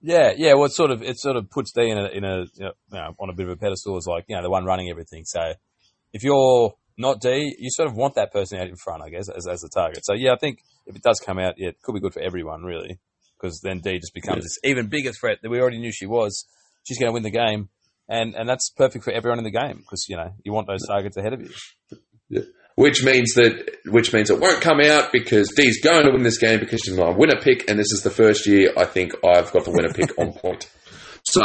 Yeah, yeah. Well, it sort of it sort of puts Dee in a in a you know, you know, on a bit of a pedestal as like you know the one running everything. So if you're not D, you sort of want that person out in front, I guess, as as the target. So yeah, I think if it does come out, yeah, it could be good for everyone really, because then D just becomes Yeah. this even bigger threat that we already knew she was. She's going to win the game, and and that's perfect for everyone in the game because you know you want those targets ahead of you. Which means that which means it won't come out because Dee's going to win this game because she's my winner pick, and this is the first year I think I've got the winner pick on point. So,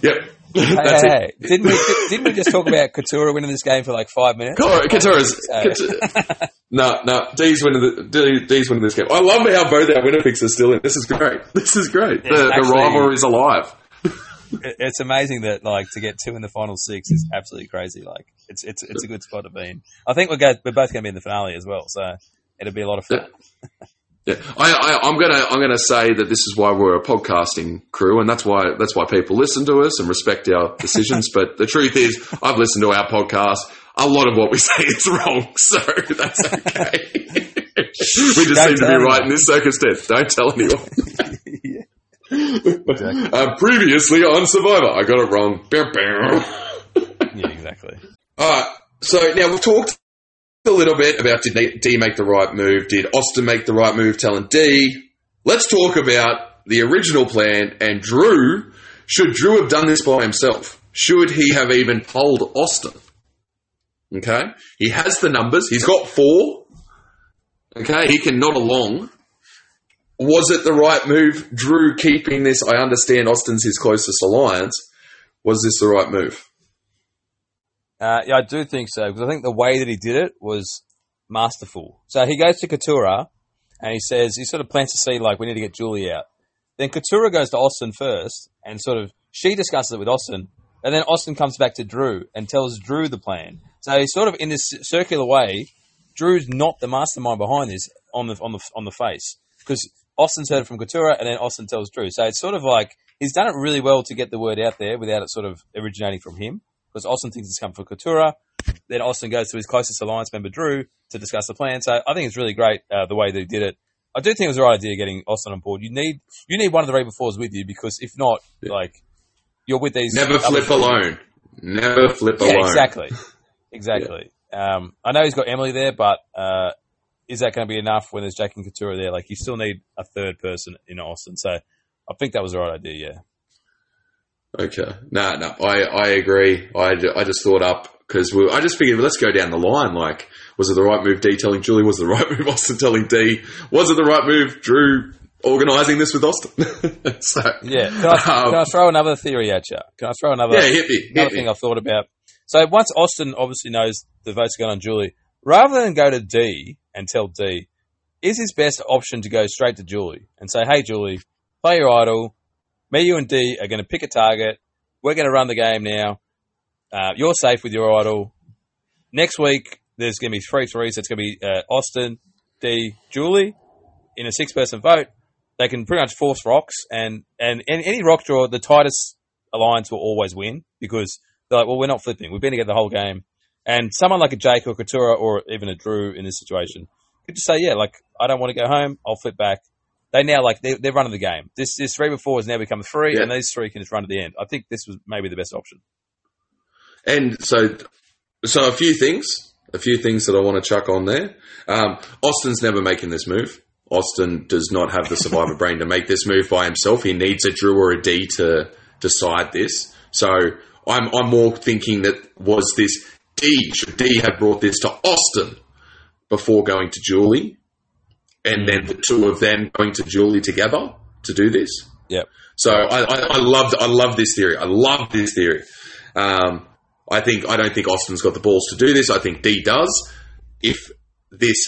yep, Hey, that's hey, it. hey. Didn't we didn't we just talk about Katurah winning this game for like five minutes? Katurah- Katurah's So- no, no. Dee's winning the D- Dee's winning this game. I love how both our winner picks are still in. This is great. This is great. Yeah, the, the rivalry is alive. It- it's amazing that like to get two in the final six is absolutely crazy. Like it's it's it's a good spot to be in. I think we're go, we're both going to be in the finale as well, so it'll be a lot of fun. Yeah, I, I, I'm gonna I'm gonna say that this is why we're a podcasting crew, and that's why that's why people listen to us and respect our decisions. but the truth is, I've listened to our podcast. A lot of what we say is wrong, so that's okay. we just Don't seem to be right in this circumstance. Don't tell anyone. yeah. Uh, previously on Survivor, I got it wrong. Yeah, exactly. All right. So now we've talked a little bit about did D- D make the right move? Did Austin make the right move telling D? Let's talk about the original plan and Drew. Should Drew have done this by himself? Should he have even told Austin? Okay. He has the numbers. He's got four. Okay. He can nod along. Was it the right move? Drew keeping this. I understand Austin's his closest alliance. Was this the right move? Uh, yeah, I do think so because I think the way that he did it was masterful. So he goes to Katurah and he says he sort of plants a seed like we need to get Julie out. Then Katurah goes to Austin first and sort of she discusses it with Austin, and then Austin comes back to Drew and tells Drew the plan. So he's sort of in this circular way. Drew's not the mastermind behind this on the on the on the face because Austin's heard it from Katurah and then Austin tells Drew. So it's sort of like he's done it really well to get the word out there without it sort of originating from him because Austin thinks it's come from Katurah. Then Austin goes to his closest alliance member, Drew, to discuss the plan. So I think it's really great uh, the way they did it. I do think it was the right idea getting Austin on board. You need you need one of the Reba Fours with you because if not, like you're with these Never flip three- alone. Never flip Yeah, alone. exactly, exactly. Um, I know he's got Emily there, but uh, is that going to be enough when there's Jack and Katurah there? Like you still need a third person in Austin. So I think that was the right idea. Yeah. Okay. No, no, I, I agree. I, I just thought up because we, I just figured let's go down the line. Like, was it the right move? D telling Julie was it the right move. Austin telling D was it the right move? Drew organising this with Austin. so Yeah. Can I, um, can I throw another theory at you? Can I throw another? yeah, hit me, another hit thing me. I've thought about. So once Austin obviously knows the vote's going on Julie, rather than go to D and tell D, is his best option to go straight to Julie and say, "Hey, Julie, play your idol. Me, you, and D are going to pick a target. We're going to run the game now. Uh, you're safe with your idol. Next week, there's going to be three threes. It's going to be uh, Austin, D, Julie in a six-person vote. They can pretty much force rocks, and and, and any rock draw, the tightest alliance will always win because they're like, well, we're not flipping. We've been together the whole game. And someone like a Jake or Katurah or even a Drew in this situation could just say, yeah, like, I don't want to go home. I'll flip back. They now, like, they're, they're running the game. This, this three before has now become three, Yeah. and these three can just run to the end. I think this was maybe the best option. And so, so a few things, a few things that I want to chuck on there. Um, Austin's never making this move. Austin does not have the survivor brain to make this move by himself. He needs a Drew or a D to decide this. So I'm, I'm more thinking that was this D? Should D have brought this to Austin before going to Julie, and then the two of them going to Julie together to do this? Yep. So I, I, I loved I love this theory. I love this theory. Um, I think I don't think Austin's got the balls to do this. I think D does. If this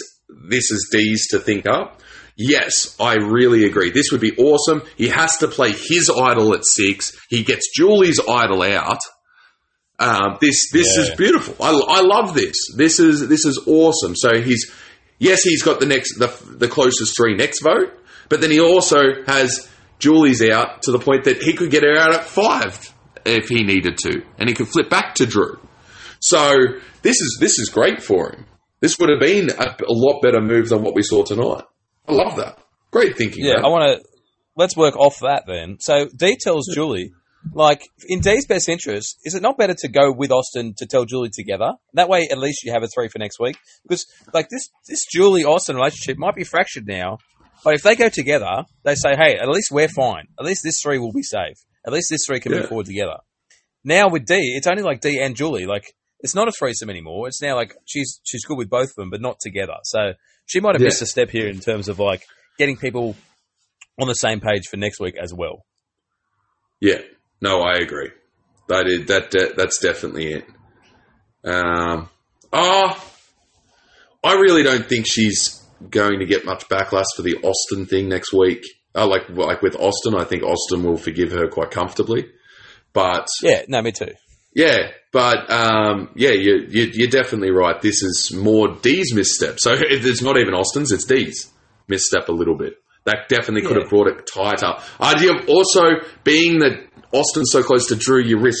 this is D's to think up, yes, I really agree. This would be awesome. He has to play his idol at six. He gets Julie's idol out. Um, this this Yeah. is beautiful. I, I love this. This is this is awesome. So he's yes, he's got the next the the closest three next vote, but then he also has Julie's out to the point that he could get her out at five if he needed to, and he could flip back to Drew. So this is this is great for him. This would have been a, a lot better move than what we saw tonight. I love that. Great thinking. Yeah, man. I want to. Let's work off that then. So Dee tells Julie, like, in Dee's best interest, is it not better to go with Austin to tell Julie together? That way, at least you have a three for next week. Because, like, this this Julie Austin relationship might be fractured now, but if they go together, they say, hey, at least we're fine. At least this three will be safe. At least this three can Yeah. move forward together. Now with Dee, it's only like Dee and Julie. Like, it's not a threesome anymore. It's now like she's she's good with both of them, but not together. So she might have Yeah. missed a step here in terms of like getting people on the same page for next week as well. Yeah, no, I agree. That is that, that that's definitely it. Um, ah, I really don't think she's going to get much backlash for the Austin thing next week. Uh, like like with Austin, I think Austin will forgive her quite comfortably. But Yeah, no, me too. yeah, but um, yeah, you, you, you're definitely right. This is more D's misstep. So it's not even Austin's; it's D's misstep a little bit. That definitely could Yeah. have brought it tighter. Idea of also being that Austin's so close to Drew, you risk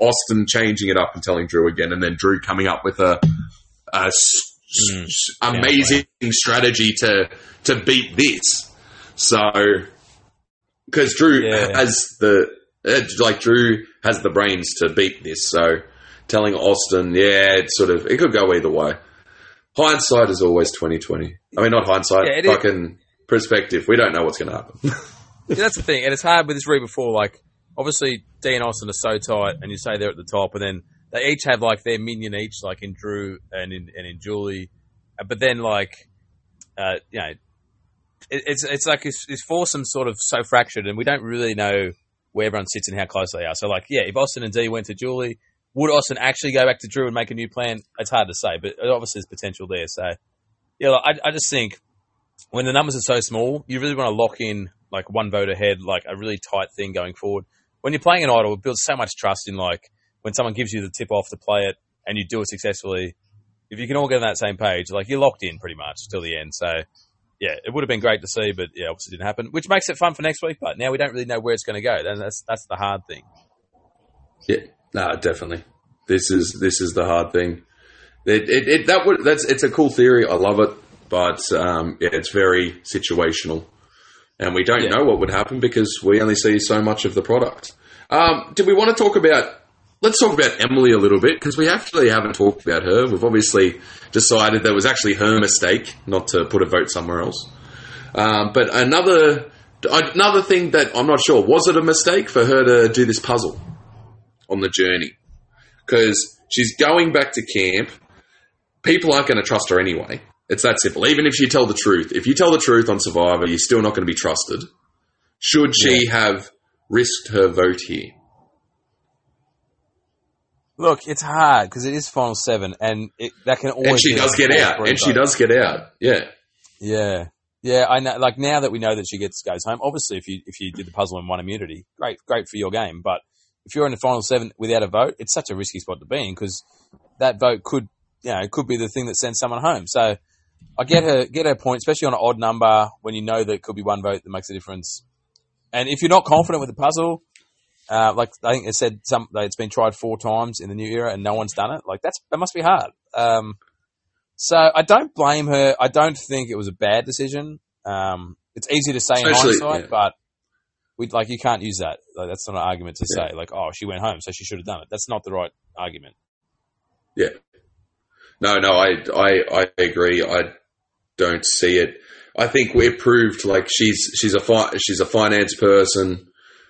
Austin changing it up and telling Drew again, and then Drew coming up with a, Mm, amazing strategy to to beat this. So because Drew Yeah. has the it's like Drew has the brains to beat this. So telling Austin, yeah, it sort of it could go either way. Hindsight is always twenty twenty. I mean, not hindsight, Yeah, it is- fucking perspective. We don't know what's going to happen. Yeah, that's the thing, and it's hard with this Reba Four. Like, obviously, Dean Austin are so tight, and you say they're at the top, and then they each have like their minion each, like in Drew and in and in Julie. Uh, But then, like, uh, you know, it, it's it's like it's, it's foursome sort of so fractured, and we don't really know where everyone sits and how close they are. So, like, yeah, if Austin and Dee went to Julie, would Austin actually go back to Drew and make a new plan? It's hard to say, but obviously there's potential there. So, yeah, like, I, I just think when the numbers are so small, you really want to lock in like one vote ahead, like a really tight thing going forward. When you're playing an idol, it builds so much trust in like when someone gives you the tip off to play it and you do it successfully. If you can all get on that same page, like you're locked in pretty much till the end. So yeah, it would have been great to see, but yeah, obviously didn't happen, which makes it fun for next week. But now we don't really know where it's going to go. That's that's the hard thing. Yeah, no, definitely. This is this is the hard thing. It, it, it that would that's it's a cool theory. I love it, but um, yeah, it's very situational, and we don't Yeah. know what would happen because we only see so much of the product. Um, do we want to talk about? Let's talk about Emily a little bit because we actually haven't talked about her. We've obviously decided that was actually her mistake not to put a vote somewhere else. Um, but another another thing that I'm not sure was it a mistake for her to do this puzzle on the journey because she's going back to camp. People aren't going to trust her anyway. It's that simple. Even if you tell the truth, if you tell the truth on Survivor, you're still not going to be trusted. Should she have risked her vote here? Look, it's hard because it is final seven, and it, that can always. And she does get out. And she vote. does get out. Yeah. Yeah, yeah. I know. Like now that we know that she gets goes home. Obviously, if you if you did the puzzle and won immunity, great, great for your game. But if you're in the final seven without a vote, it's such a risky spot to be in because that vote could, you know, could be the thing that sends someone home. So I get her get her point, especially on an odd number when you know that it could be one vote that makes a difference. And if you're not confident with the puzzle, uh, like I think it said, some that it's been tried four times in the new era and no one's done it. Like that's that must be hard. Um, so I don't blame her. I don't think it was a bad decision. Um, it's easy to say in hindsight, yeah. but we like you can't use that. Like, that's not an argument to Yeah. say like, oh, she went home, so she should have done it. That's not the right argument. Yeah. No, no, I, I, I agree. I don't see it. I think we're proved like she's she's a fi- she's a finance person,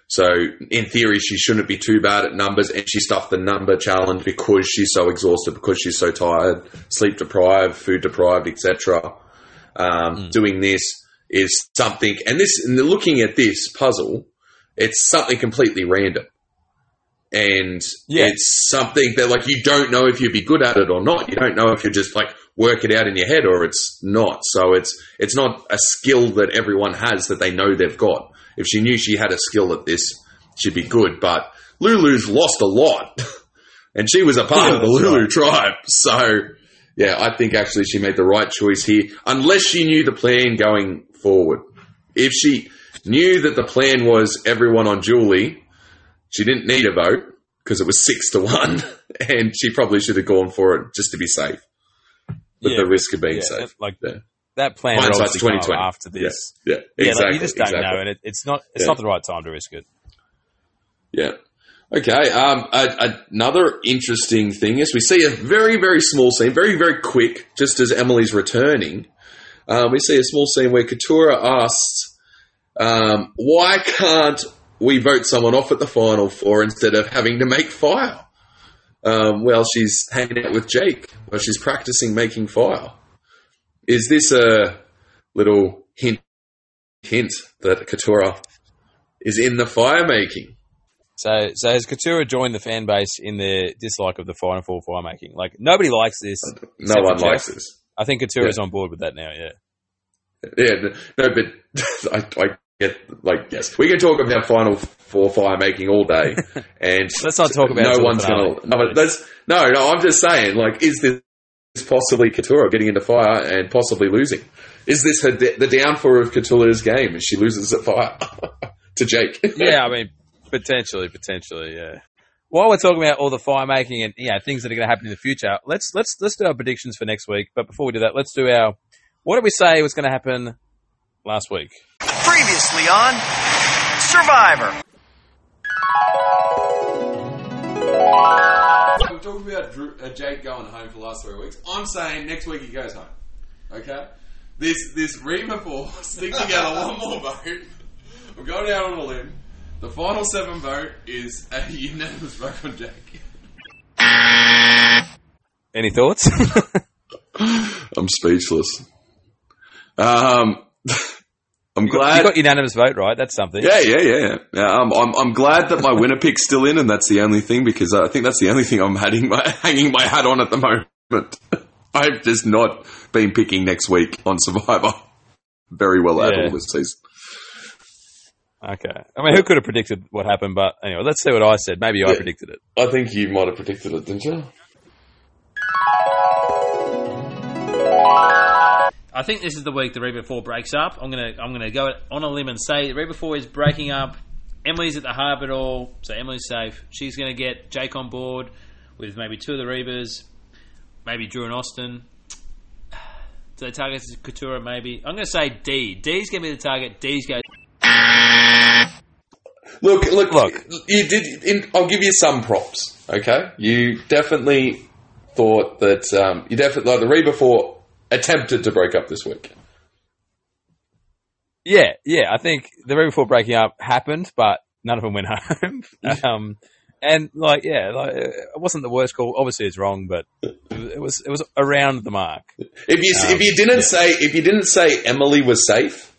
so in theory she shouldn't be too bad at numbers, and she stuffed the number challenge because she's so exhausted, because she's so tired, sleep deprived, food deprived, etc. Um, Doing this is something, and this and looking at this puzzle, it's something completely random and Yeah. it's something that like you don't know if you'd be good at it or not. You don't know if you just like work it out in your head or it's not. So it's it's not a skill that everyone has that they know they've got. If she knew she had a skill at this, she'd be good. But Lulu's lost a lot. and she was a part Yeah, of the Lulu right. tribe. So, yeah, I think actually she made the right choice here, unless she knew the plan going forward. If she knew that the plan was everyone on Julie, she didn't need a vote because it was six to one, and she probably should have gone for it just to be safe, with Yeah, the risk of being yeah, safe. Like Yeah. that plan Hindsight's up 2020. after this. Yeah, Yeah, exactly. like, you just don't exactly. know, and it, it's not it's not the right time to risk it. Yeah. Okay. Um, a, another interesting thing is we see a very, very small scene, very, very quick, just as Emily's returning. Um, we see a small scene where Katurah asks, um, "Why can't we vote someone off at the final four instead of having to make fire?" Um, well, she's hanging out with Jake while she's practicing making fire. Is this a little hint, hint that Katurah is in the fire making? So, so has Katurah joined the fan base in their dislike of the Final Four fire making? Like nobody likes this. No one likes this. I think Katurah's on board with that now. Yeah. Yeah, no, but I, I get like yes, we can talk about Final Four fire making all day, and Let's not talk about no one's gonna. No, that's no, no. I'm just saying, like, is this possibly Katurah getting into fire and possibly losing? Is this her d- the downfall of Katurah's game? As she loses at fire to Jake? yeah, I mean, potentially, potentially, yeah. While we're talking about all the fire making and yeah things that are going to happen in the future, let's let's let's do our predictions for next week. But before we do that, let's do our what did we say was going to happen last week? Previously on Survivor. We've talked about Drew, uh, Jake going home for the last three weeks. I'm saying next week he goes home. Okay? This this Reba Four stick together one more vote. We're going out on a limb. The final seven vote is a unanimous vote on Jake. Any thoughts? I'm speechless. Um, I'm glad you got unanimous vote, right? That's something. yeah, yeah, yeah. yeah um, I'm, I'm glad that my winner pick's still in, and that's the only thing because I think that's the only thing I'm hanging my hanging my hat on at the moment. I've just not been picking next week on Survivor very well at Yeah. all this season. Okay. I mean, who could have predicted what happened? But anyway, let's see what I said. Maybe I Yeah. predicted it. I think you might have predicted it, didn't you? I think this is the week the Reba Four breaks up. I'm gonna I'm gonna go on a limb and say the Reba Four is breaking up. Emily's at the heart of it all, so Emily's safe. She's gonna get Jake on board with maybe two of the Rebas, maybe Drew and Austin. So the target is Katurah, maybe. I'm gonna say D. D's gonna be the target. D's go. Look, look, Look. You did. In, I'll give you some props. Okay, you definitely thought that. Um, you definitely like the Reba Four attempted to break up this week. Yeah, yeah. I think the Reba Four breaking up happened, but none of them went home. um, and like, yeah, like, it wasn't the worst call. Obviously, it's wrong, but it was it was around the mark. If you Um, if you didn't yeah. say if you didn't say Emily was safe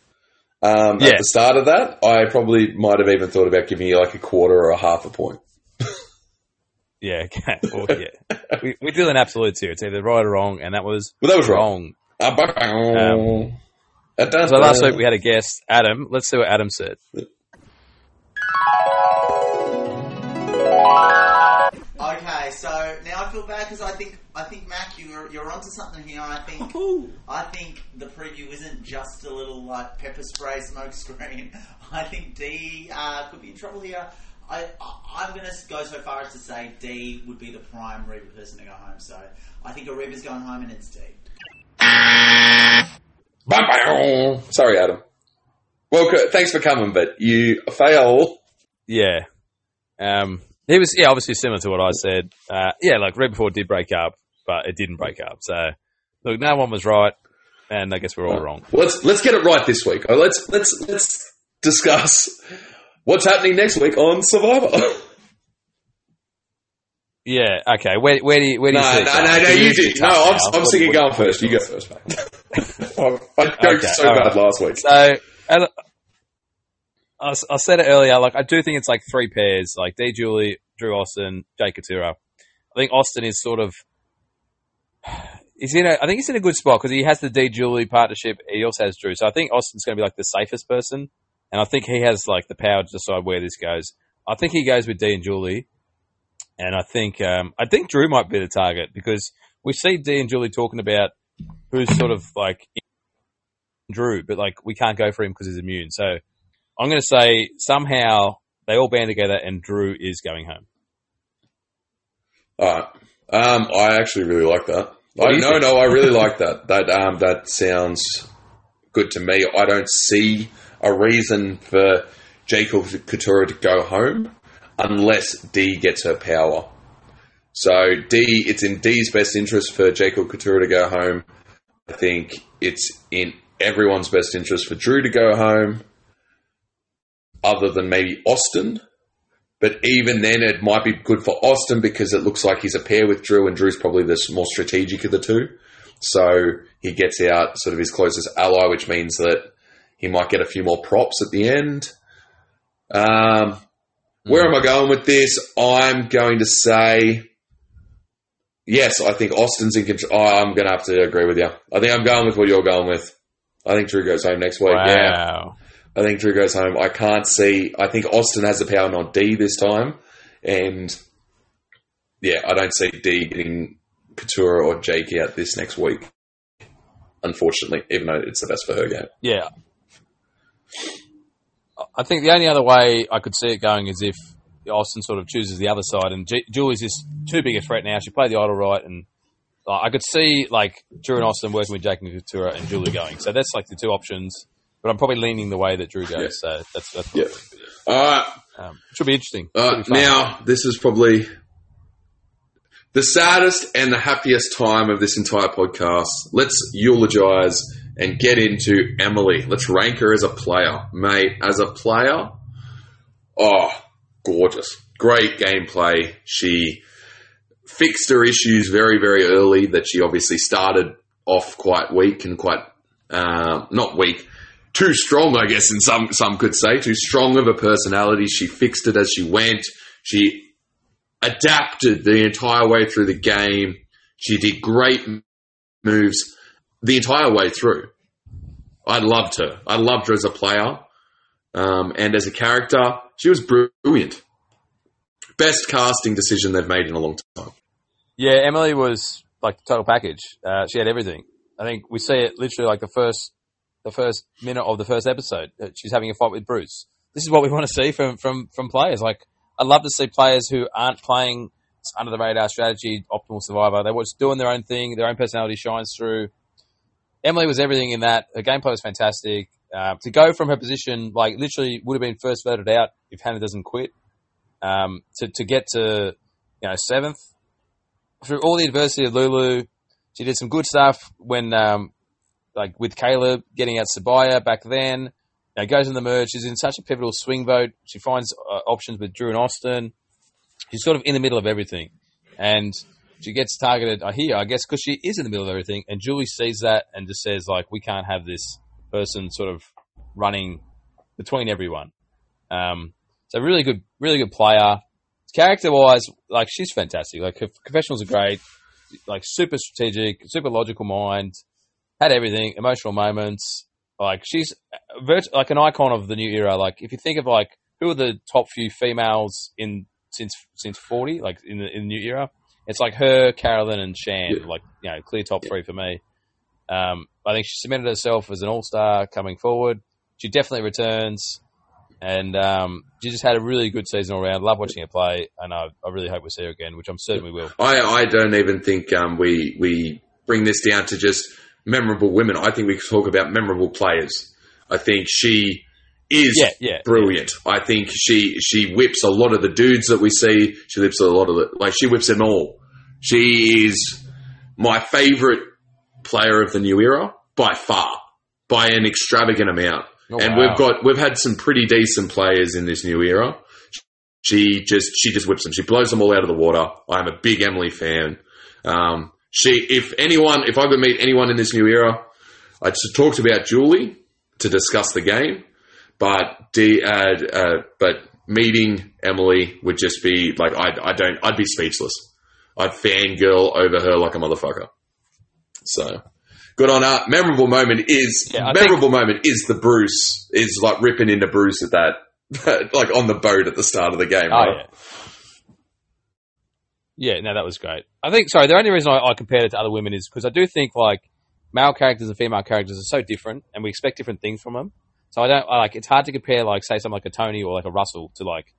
um, Yeah. at the start of that, I probably might have even thought about giving you like a quarter or a half a point. Yeah, okay. Well, yeah. we, we deal in absolutes here. It's either right or wrong, and that was Well, that was wrong. wrong. Um, So last week we had a guest, Adam. Let's see what Adam said. Okay, so now I feel bad because I think I think Mac, you're you're onto something here. I think I think the preview isn't just a little like pepper spray smoke screen. I think D uh, could be in trouble here. I, I I'm going to go so far as to say D would be the prime Reba person to go home. So I think a Reba's going home and it's D. Sorry, Adam. Well, thanks for coming, but you fail. Yeah. Um, he was, yeah, obviously similar to what I said. Uh, yeah, like right before it did break up, but it didn't break up. So, look, no one was right, and I guess we're all wrong. Let's let's get it right this week. Oh, let's let's let's discuss what's happening next week on Survivor. Yeah, okay. Where, where do you, where do no, you no, no, no, you do. bit No, I'm, now. I'm What- thinking going first. You go first, mate. I I joked Okay, so bad right. last week. So, I said it earlier. Like, I do think it's like three pairs, like D. Julie, Drew Austin, Jake Katurah. I think Austin is sort of. He's in a, I think he's in a good spot because he has the D. Julie partnership. He also has Drew, so I think Austin's going to be like the safest person, and I think he has like the power to decide where this goes. I think he goes with D and Julie, and I think um, I think Drew might be the target because we see Dee and Julie talking about who's sort of like Drew, but like we can't go for him because he's immune. So I'm going to say somehow they all band together and Drew is going home. All right. Um, I actually really like that. I, no, think? no, I really like that. That um, that sounds good to me. I don't see a reason for Jacob Katurah to go home unless D gets her power. So D, it's in D's best interest for Jacob Katurah to go home. I think it's in everyone's best interest for Drew to go home, other than maybe Austin. But even then, it might be good for Austin because it looks like he's a pair with Drew, and Drew's probably the more strategic of the two. So he gets out sort of his closest ally, which means that he might get a few more props at the end. Um, where am I going with this? I'm going to say yes. I think Austin's in control. Oh, I'm going to have to agree with you. I think I'm going with what you're going with. I think Drew goes home next week. Yeah. I think Drew goes home. I can't see. I think Austin has the power, not D this time. And yeah, I don't see D getting Katurah or Jake out this next week. Unfortunately, even though it's the best for her game. Yeah. I think the only other way I could see it going is if Austin sort of chooses the other side, and G- Julie's just too big a threat now. She played the idol right, and uh, I could see like Drew and Austin working with Jake and Katurah and Julie going. So that's like the two options. But I'm probably leaning the way that Drew goes. Yeah. So that's that's Yeah. All right. um, should be interesting. Uh, Should be now, this is probably the saddest and the happiest time of this entire podcast. Let's eulogize and get into Emily. Let's rank her as a player. Mate, as a player, oh, gorgeous. Great gameplay. She fixed her issues very, very early that she obviously started off quite weak and quite, um, not weak, too strong, I guess, and some some could say too strong of a personality. She fixed it as she went. She adapted the entire way through the game. She did great moves the entire way through. I loved her. I loved her as a player um, and as a character. She was brilliant. Best casting decision they've made in a long time. Yeah, Emily was like the total package. Uh, she had everything. I think we see it literally like the first the first minute of the first episode. She's having a fight with Bruce. This is what we want to see from from from players. Like I'd love to see players who aren't playing under the radar strategy, optimal survivor. They're just doing their own thing. Their own personality shines through. Emily was everything in that. Her gameplay was fantastic. Uh, to go from her position, like literally, would have been first voted out if Hannah doesn't quit. Um, to to get to you know seventh through all the adversity of Lulu, she did some good stuff when, um, like with Kaleb getting out Sabiyah back then. You know, goes in the merge. She's in such a pivotal swing vote. She finds uh, options with Drew and Austin. She's sort of in the middle of everything, and she gets targeted here, I guess, because she is in the middle of everything. And Julie sees that and just says, like, we can't have this person sort of running between everyone. Um, so really good, really good player character wise, like she's fantastic. Like her confessionals are great. Like super strategic, super logical mind. Had everything, emotional moments. Like she's virt- like an icon of the new era. Like if you think of like who are the top few females in since since forty, like in the in the new era, it's like her, Carolyn, and Shan. Yeah. Like you know, clear top three for me. Um, I think she cemented herself as an all star coming forward. She definitely returns and um, she just had a really good season all around. Love watching her play, and I, I really hope we see her again, which I'm certain we will. I, I don't even think um, we we bring this down to just memorable women. I think we talk about memorable players. I think she is Yeah, yeah. brilliant. I think she she whips a lot of the dudes that we see. She whips a lot of the like she whips them all. She is my favorite player of the new era by far, by an extravagant amount. Oh, and wow. we've got we've had some pretty decent players in this new era. She just she just whips them. She blows them all out of the water. I'm a big Emily fan. Um, she if anyone if I could meet anyone in this new era, I just talked about Julie to discuss the game, but D, uh, uh, but meeting Emily would just be like I I don't I'd be speechless. I'd fangirl over her like a motherfucker. So good on her. Memorable moment is Yeah, I think- memorable moment is the Bruce is like ripping into Bruce at that like on the boat at the start of the game. Oh right? yeah, Yeah, no, that was great. I think, sorry, the only reason I, I compared it to other women is because I do think like male characters and female characters are so different, and we expect different things from them. So I don't I, like. It's hard to compare, like, say, something like a Tony or like a Russell to like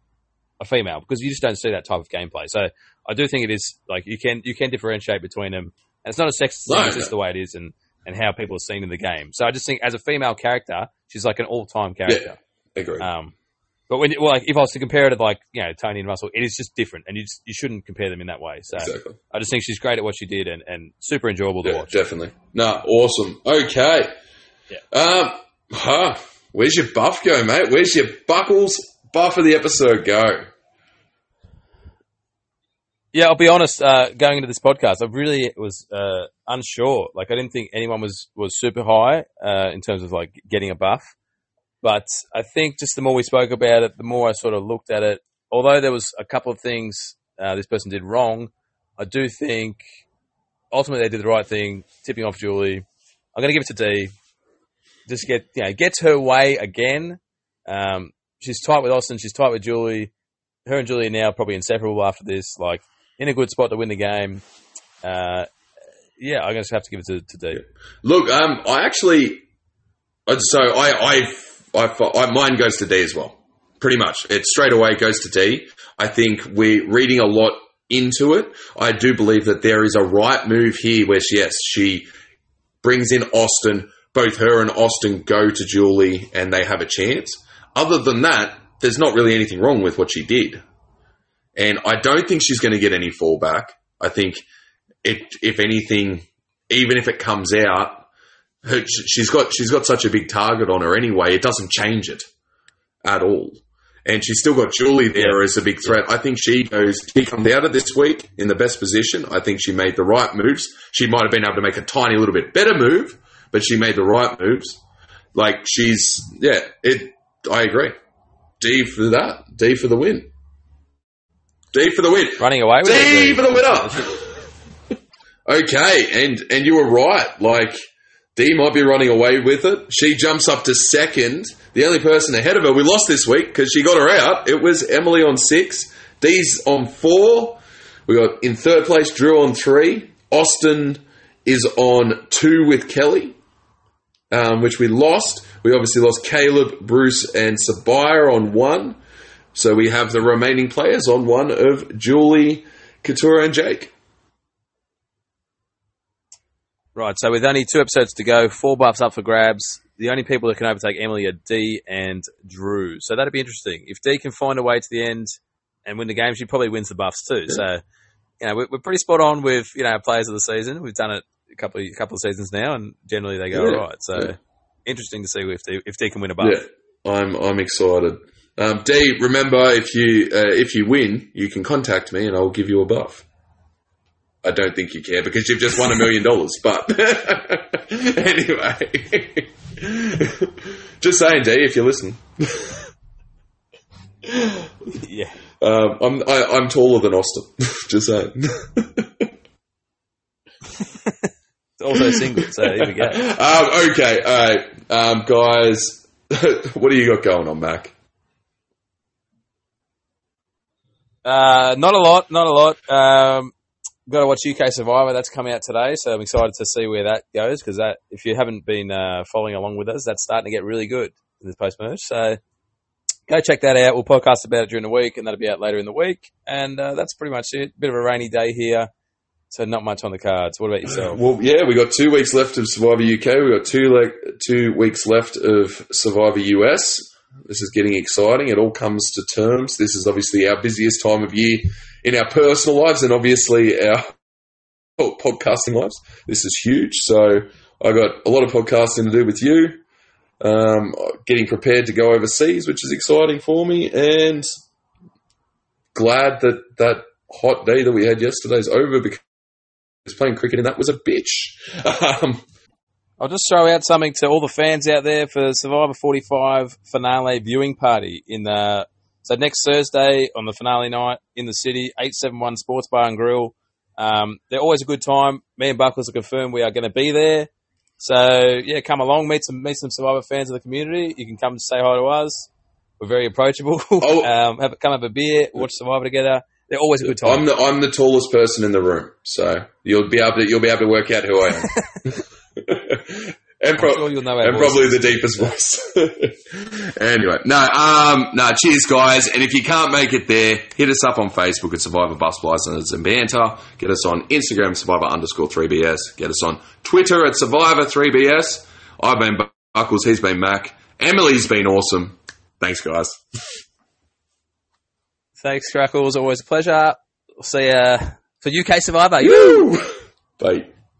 a female because you just don't see that type of gameplay. So I do think it is like you can you can differentiate between them, and it's not a sexist thing. No, It's just the way it is, and and how people are seen in the game. So I just think as a female character, she's like an all time character. Agree. Um, but when well, like if I was to compare it to like you know Tony and Russell, it is just different, and you just, you shouldn't compare them in that way. So exactly. I just think she's great at what she did, and, and super enjoyable to Yeah, watch. definitely. No, awesome. Okay. Yeah. Um, huh, where's your buff go, mate? Where's your buckles buff of the episode go? Yeah, I'll be honest. Uh, going into this podcast, I really was uh, unsure. Like, I didn't think anyone was was super high uh, in terms of like getting a buff. But I think just the more we spoke about it, the more I sort of looked at it. Although there was a couple of things uh, this person did wrong, I do think ultimately they did the right thing, tipping off Julie. I'm going to give it to D. Just get you know gets her way again. Um, she's tight with Austin. She's tight with Julie. Her and Julie are now probably inseparable after this. Like in a good spot to win the game. Uh, yeah, I'm going to have to give it to, to D. Look, um, I actually, uh, so I, I, I, I, mine goes to D as well. Pretty much, it straight away goes to D. I think we're reading a lot into it. I do believe that there is a right move here, where she, yes, she brings in Austin. Both her and Austin go to Julie, and they have a chance. Other than that, there's not really anything wrong with what she did. And I don't think she's going to get any fallback. I think it, if anything, even if it comes out, her, she's got she's got such a big target on her anyway. It doesn't change it at all. And she's still got Julie there as a big threat. I think she goes. She comes out of this week in the best position. I think she made the right moves. She might have been able to make a tiny little bit better move, but she made the right moves. Like she's yeah. It. I agree. D for that. D for the win. D for the win. Running away with D it. D for the winner. okay, and and you were right. Like D might be running away with it. She jumps up to second. The only person ahead of her we lost this week because she got her out. It was Emily on six. D's on four. We got in third place Drew on three. Austin is on two with Kellie, um, which we lost. We obviously lost Kaleb, Bruce, and Sabiyah on one. So we have the remaining players on one of Julie, Katurah, and Jake. Right, so with only two episodes to go, four buffs up for grabs. The only people that can overtake Emily are D and Drew. So that'd be interesting. If D can find a way to the end and win the game, she probably wins the buffs too. So, you know, we're, we're pretty spot on with, you know, our players of the season. We've done it a couple of, couple of seasons now and generally they go Yeah. all right. So Yeah. interesting to see if D, if D can win a buff. Yeah, I'm I'm excited. Um, D, remember if you uh, if you win, you can contact me and I'll give you a buff. I don't think you care because you've just won a million dollars. But anyway, just saying, D, if you listen, Yeah. um, I'm I, I'm taller than Austin. just saying. It's also single. So here we go. um, okay, all right, um, guys. what do you got going on, Mac? Uh, not a lot, not a lot. Um, got to watch UK Survivor. That's coming out today, so I'm excited to see where that goes. Because that, if you haven't been uh, following along with us, that's starting to get really good in this post merge. So go check that out. We'll podcast about it during the week, and that'll be out later in the week. And uh, that's pretty much it. Bit of a rainy day here, so not much on the cards. What about yourself? Well, yeah, we got two weeks left of Survivor UK. We got two le- two weeks left of Survivor US. This is getting exciting. It all comes to terms. This is obviously our busiest time of year in our personal lives and obviously our oh, podcasting lives. This is huge. So I got a lot of podcasting to do with you. Um, getting prepared to go overseas, which is exciting for me, and glad that that hot day that we had yesterday is over because was playing cricket and that was a bitch. Um, I'll just throw out something to all the fans out there for Survivor 45 finale viewing party in the so next Thursday on the finale night in the city, 871 Sports Bar and Grill. Um, they're always a good time. Me and Buckles are confirmed we are going to be there. So yeah, come along, meet some meet some Survivor fans of the community. You can come say hi to us. We're very approachable. Oh. um, have, come have a beer, watch Survivor together, They're always a good time. I'm the I'm the tallest person in the room, so you'll be able to you'll be able to work out who I am. and, pro- sure you'll know our and probably the deepest voice. anyway, no, um, no. Cheers, guys! And if you can't make it there, hit us up on Facebook at Survivor Bus License and Banter. Get us on Instagram Survivor underscore three BS. Get us on Twitter at Survivor three BS. I've been Buckles. He's been Mac. Emily's been awesome. Thanks, guys. Thanks, Crackles. Always a pleasure. We'll see you for UK Survivor. Woo! Bye.